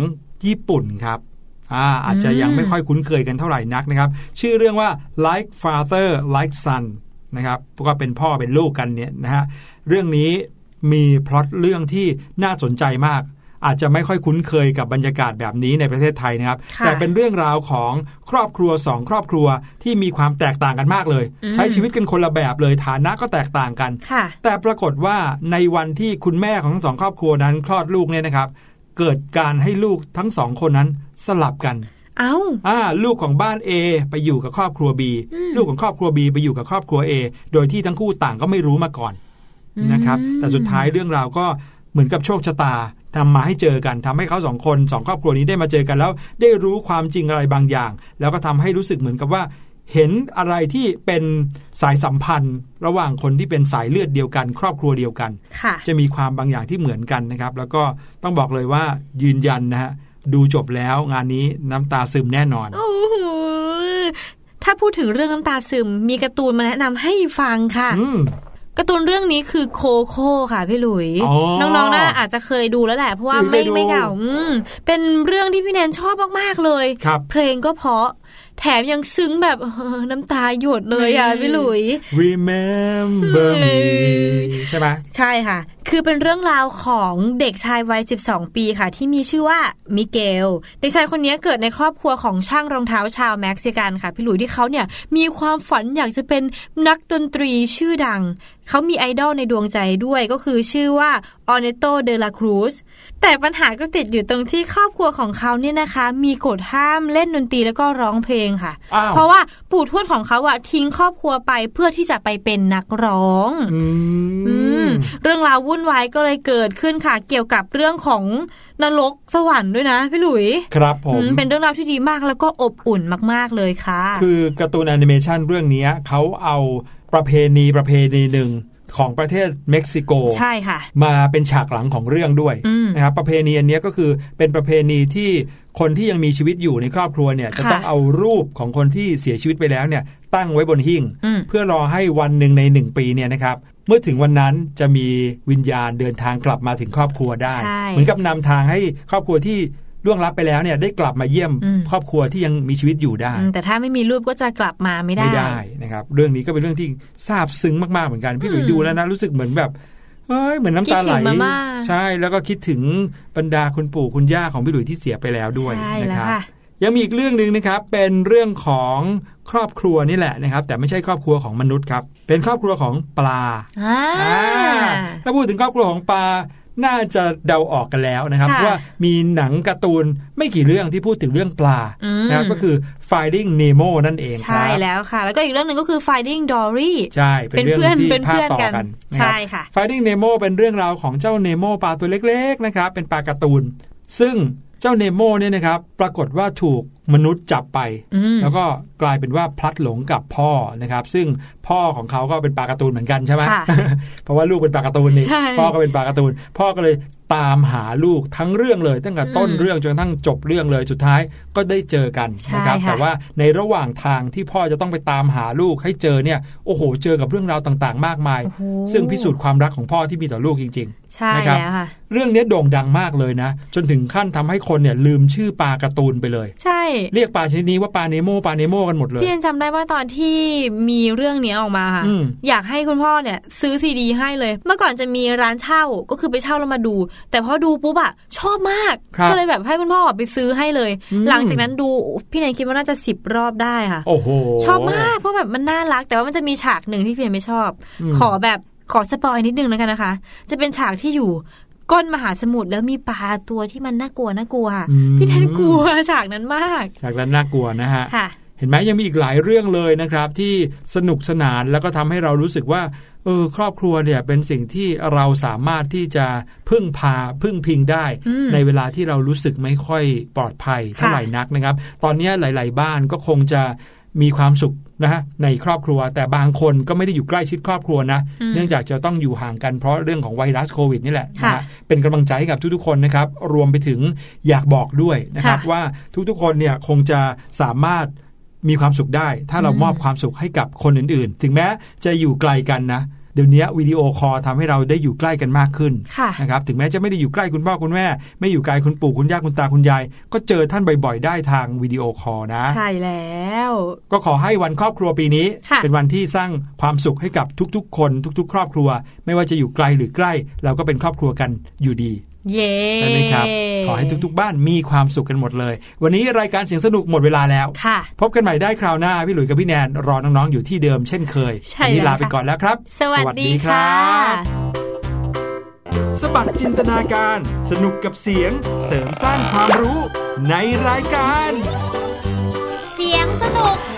ญี่ปุ่นครับอ่าอาจจะยังไม่ค่อยคุ้นเคยกันเท่าไหร่นักนะครับ ชื่อเรื่องว่า like father like son นะครับก็เป็นพ่อเป็นลูกกันเนี่ยนะฮะเรื่องนี้ มีพล็อตเรื่องที่น่าสนใจมาก อาจจะไม่ค่อยคุ้นเคยกับบรรยากาศแบบนี้ในประเทศไทยนะครับค่ะแต่เป็นเรื่องราวของครอบครัวสองครอบครัวที่มีความแตกต่างกันมากเลยอืมใช้ชีวิตกันคนละแบบเลยฐานะก็แตกต่างกันค่ะแต่ปรากฏว่าในวันที่คุณแม่ของทั้งสองครอบครัวนั้นคลอดลูกเนี่ยนะครับ เกิดการให้ลูกทั้งสองคนนั้นสลับกันเอ้าอ่าลูกของบ้าน A ไปอยู่กับครอบครัว B อืมลูกของครอบครัว B ไปอยู่กับครอบครัว A โดยที่ทั้งคู่ต่างก็ไม่รู้มาก่อน นะครับอืมแต่สุดท้ายเรื่องราวก็เหมือนกับโชคชะตาทำมาให้เจอกันทำให้เขาสองคนสองครอบครัวนี้ได้มาเจอกันแล้ว ได้รู้ความจริงอะไรบางอย่าง แล้วก็ทำให้รู้สึกเหมือนกับว่า เห็นอะไรที่เป็นสายสัมพันธ์ ระหว่างคนที่เป็นสายเลือดเดียวกัน ครอบครัวเดียวกันค่ะจะมีความบางอย่างที่เหมือนกันนะครับ แล้วก็ต้องบอกเลยว่ายืนยันนะฮะดูจบแล้วงานนี้น้ำตาซึมแน่นอนโอ้โหถ้าพูดถึงเรื่องน้ำตาซึมมีการ์ตูนมาแนะนำให้ฟังค่ะอืม การ์ตูนเรื่องนี้คือโคโค่ค่ะพี่หลุยอ๋อน้องๆน่าอาจจะเคยดูแล้วแหละเพราะว่าพี่หลุยไม่เคยดูไม่เก่าอืมเป็นเรื่องที่พี่แนนชอบมากๆเลยครับเพลงก็เพราะแถมยังซึ้งแบบเออน้ำตาหยดเลยอะนี่พี่หลุย remember me ใช่ไหมใช่ค่ะคือเป็นเรื่องราวของเด็กชายวัย 12 ปีค่ะ ที่มีชื่อว่ามิเกล เด็กชายคนนี้เกิดในครอบครัวของช่างรองเท้าชาวเม็กซิกันค่ะ พี่หลุยที่เขาเนี่ยมีความฝันอยากจะเป็นนักดนตรีชื่อดัง เขามีไอดอลในดวงใจด้วยก็คือชื่อว่าเออร์เนสโตเดลาครูซแต่ปัญหาก็ติดอยู่ตรงที่ครอบครัวของเขาเนี่ยนะคะ มีกฎห้ามเล่นดนตรีแล้วก็ร้องเพลงค่ะอ้าวเพราะว่าปู่ทวดของเขาอะทิ้งครอบครัวไปเพื่อที่จะไปเป็นนักร้องอือืมมเรื่องราววุ่นวายก็เลยเกิดขึ้นค่ะ เกี่ยวกับเรื่องของนรกสวรรค์ด้วยนะพี่หลุย ครับผมอืมเป็นเรื่องราวที่ดีมากแล้วก็อบอุ่นมาก ๆเลยค่ะ คือการ์ตูนแอนิเมชันเรื่องนี้เขาเอาประเพณีประเพณีหนึ่งของประเทศเม็กซิโกใช่ค่ะ มาเป็นฉากหลังของเรื่องด้วยอืมนะครับประเพณีอันเนี้ยก็คือเป็นประเพณีที่คนที่ยังมีชีวิตอยู่ในครอบครัวเนี่ยจะค่ะต้องเอารูปของคนที่เสียชีวิตไปแล้วเนี่ยตั้งไว้บนหิ้งอืมเพื่อรอให้วันหนึ่งในหนึ่งปีเนี่ยนะครับเมื่อถึงวันนั้นจะมีวิญญาณเดินทางกลับมาถึงครอบครัวได้ใช่เหมือนกับนำทางให้ครอบครัวที่ล่วงลับไปแล้วเนี่ยได้กลับมาเยี่ยมอืมครอบครัวที่ยังมีชีวิตอยู่ได้อืมแต่ถ้าไม่มีรูปก็จะกลับมาไม่ได้ไม่ได้นะครับ เรื่องนี้ก็เป็นเรื่องที่ซาบซึ้งมากๆเหมือนกันพี่หลุยอืมดูแล้วนะรู้สึกเหมือนแบบเฮ้ยเหมือนน้ำตาไหลคิดถึงมาม่าใช่แล้วก็คิดถึงบรรดาคุณปู่คุณย่าของพี่หลุยที่เสียไปแล้วด้วยใช่นะแล้ควรับค่ะยังมีอีกเรื่องหนึ่งนะครับเป็นเรื่องของครอบครัวนี่แหละนะครับ แต่ไม่ใช่ครอบครัวของมนุษย์ครับ เป็นครอบครัวของปลาอ่าอ่าถ้าพูดถึงครอบครัวของปลาน่าจะเดาออกกันแล้วนะครับค่ะเพราะว่ามีหนังการ์ตูนไม่กี่เรื่องที่พูดถึงเรื่องปลาอืมนะครับก็คือ Finding Nemo นั่นเองคใช่รับแล้วค่ะ แล้วก็อีกเรื่องหนึ่งก็คือ Finding Dory ใช่เป็นเรื่องเป็นเพื่อนที่เป็นภาคเพื่อนต่อกันกันนะคใช่รับค่ะ Finding Nemo เป็นเรื่องราวของเจ้าเนโมปลาตัวเล็กๆนะครับเป็นปลาการ์ตูน ซึ่งเจ้าเนโมเนี่ยนะครับปรากฏว่าถูกมนุษย์จับไปอืมแล้วก็กลายเป็นว่าพลัดหลงกับพ่อนะครับ ซึ่ง พ่อของเขาก็เป็นปลาการ์ตูนเหมือนกันใช่ไหมค่ะเพราะว่าลูกเป็นปลาการ์ตูนนี่ใช่พ่อก็เป็นปลาการ์ตูน พ่อก็เลยตามหาลูกทั้งเรื่องเลย ตั้งแต่ต้นอืมเรื่องจนกระทั่งจบเรื่องเลยสุดท้ายก็ได้เจอกันนะครับใช่ค่ะแต่ว่าในระหว่างทางที่พ่อจะต้องไปตามหาลูกให้เจอเนี่ยโอ้โห เจอกับเรื่องราวต่างๆ มากมายโอ้โหซึ่งพิสูจน์ความรักของพ่อที่มีต่อลูกจริงใช่นะครับแล้วค่ะๆเรื่องนี้โด่งดังมากเลยนะ จนถึงขั้นทำให้คนเนี่ยลืมชื่อปลาการ์ตูนไปเลย ใช่ เรียกปลาชนิดนี้ว่าปลาเนโมปลาเนโมกันหมดเลยพี่เอ็นจำได้ว่าตอนที่มีเรื่องเนี้ยออกมาค่ะอืมอยากให้คุณพ่อเนี่ย ซื้อซีดีให้เลย เมื่อก่อนจะมีร้านเช่าก็คือไปเช่าแล้วมาดู แต่พอดูปุ๊บอะชอบมากครับก็เลยแบบให้คุณพ่อไปซื้อให้เลยอืมหลังจากนั้นดูพี่แนนคิดว่าน่าจะสิบรอบได้ค่ะโอ้โหชอบมากเพราะแบบมันน่ารัก แต่ว่ามันจะมีฉากหนึ่งที่พี่แอนไม่ชอบอืมขอแบบขอสปอยนิดนึงแล้วกันนะคะ จะเป็นฉากที่อยู่ก้นมหาสมุทรแล้วมีปลาตัวที่มันน่ากลัวน่ากลัวอืมพี่แทนกลัวฉากนั้นมากจากนั้นน่ากลัวนะฮะค่ะ เห็นไหมยังมีอีกหลายเรื่องเลยนะครับ ที่สนุกสนานแล้วก็ทำให้เรารู้สึกว่าเออครอบครัวเนี่ยเป็นสิ่งที่เราสามารถที่จะพึ่งพาพึ่งพิงได้อืมในเวลาที่เรารู้สึกไม่ค่อยปลอดภัยเท่าไหร่นักนะครับ ตอนนี้หลาย ๆ บ้านก็คงจะมีความสุขนะฮะในครอบครัว แต่บางคนก็ไม่ได้อยู่ใกล้ชิดครอบครัวนะอืมเนื่องจากจะต้องอยู่ห่างกันเพราะเรื่องของไวรัสโควิดนี่แหละนะค่ะฮะเป็นกำลังใจให้กับทุกๆคนนะครับ รวมไปถึงอยากบอกด้วยนะครับค่ะว่าทุกๆคนเนี่ยคงจะสามารถ มีความสุขได้ ถ้าเรามอบความสุขให้กับคนอื่นๆ ถึงแม้จะอยู่ไกลกันนะเดี๋ยวนี้วิดีโอคอลทำให้เราได้อยู่ใกล้กันมากขึ้นค่ะนะครับถึงแม้จะไม่ได้อยู่ใกล้คุณพ่อคุณแม่ ไม่อยู่ไกลคุณปู่คุณย่าคุณตาคุณยาย ก็เจอท่านบ่อยๆ ได้ทางวิดีโอคอลนะ ใช่แล้ว ก็ขอให้วันครอบครัวปีนี้ค่ะเป็นวันที่สร้างความสุขให้กับทุกๆ คน ทุก ๆ ครอบครัว ไม่ว่าจะอยู่ไกลหรือใกล้ เราก็เป็นครอบครัวกันอยู่ดี เย้ใช่ไหมครับ ขอให้ทุกๆ บ้านมีความสุขกันหมดเลย วันนี้รายการเสียงสนุกหมดเวลาแล้วค่ะพบกันใหม่ได้คราวหน้า พี่หลุยส์กับพี่แนน รอน้องๆ อยู่ที่เดิมเช่นเคยใช่วันนี้แล้วลาไปค่ะก่อนแล้วครับ สวัสดีค่ะสบัดจินตนาการ สนุกกับเสียงเสริมสร้างความรู้ในรายการ เสียงสนุก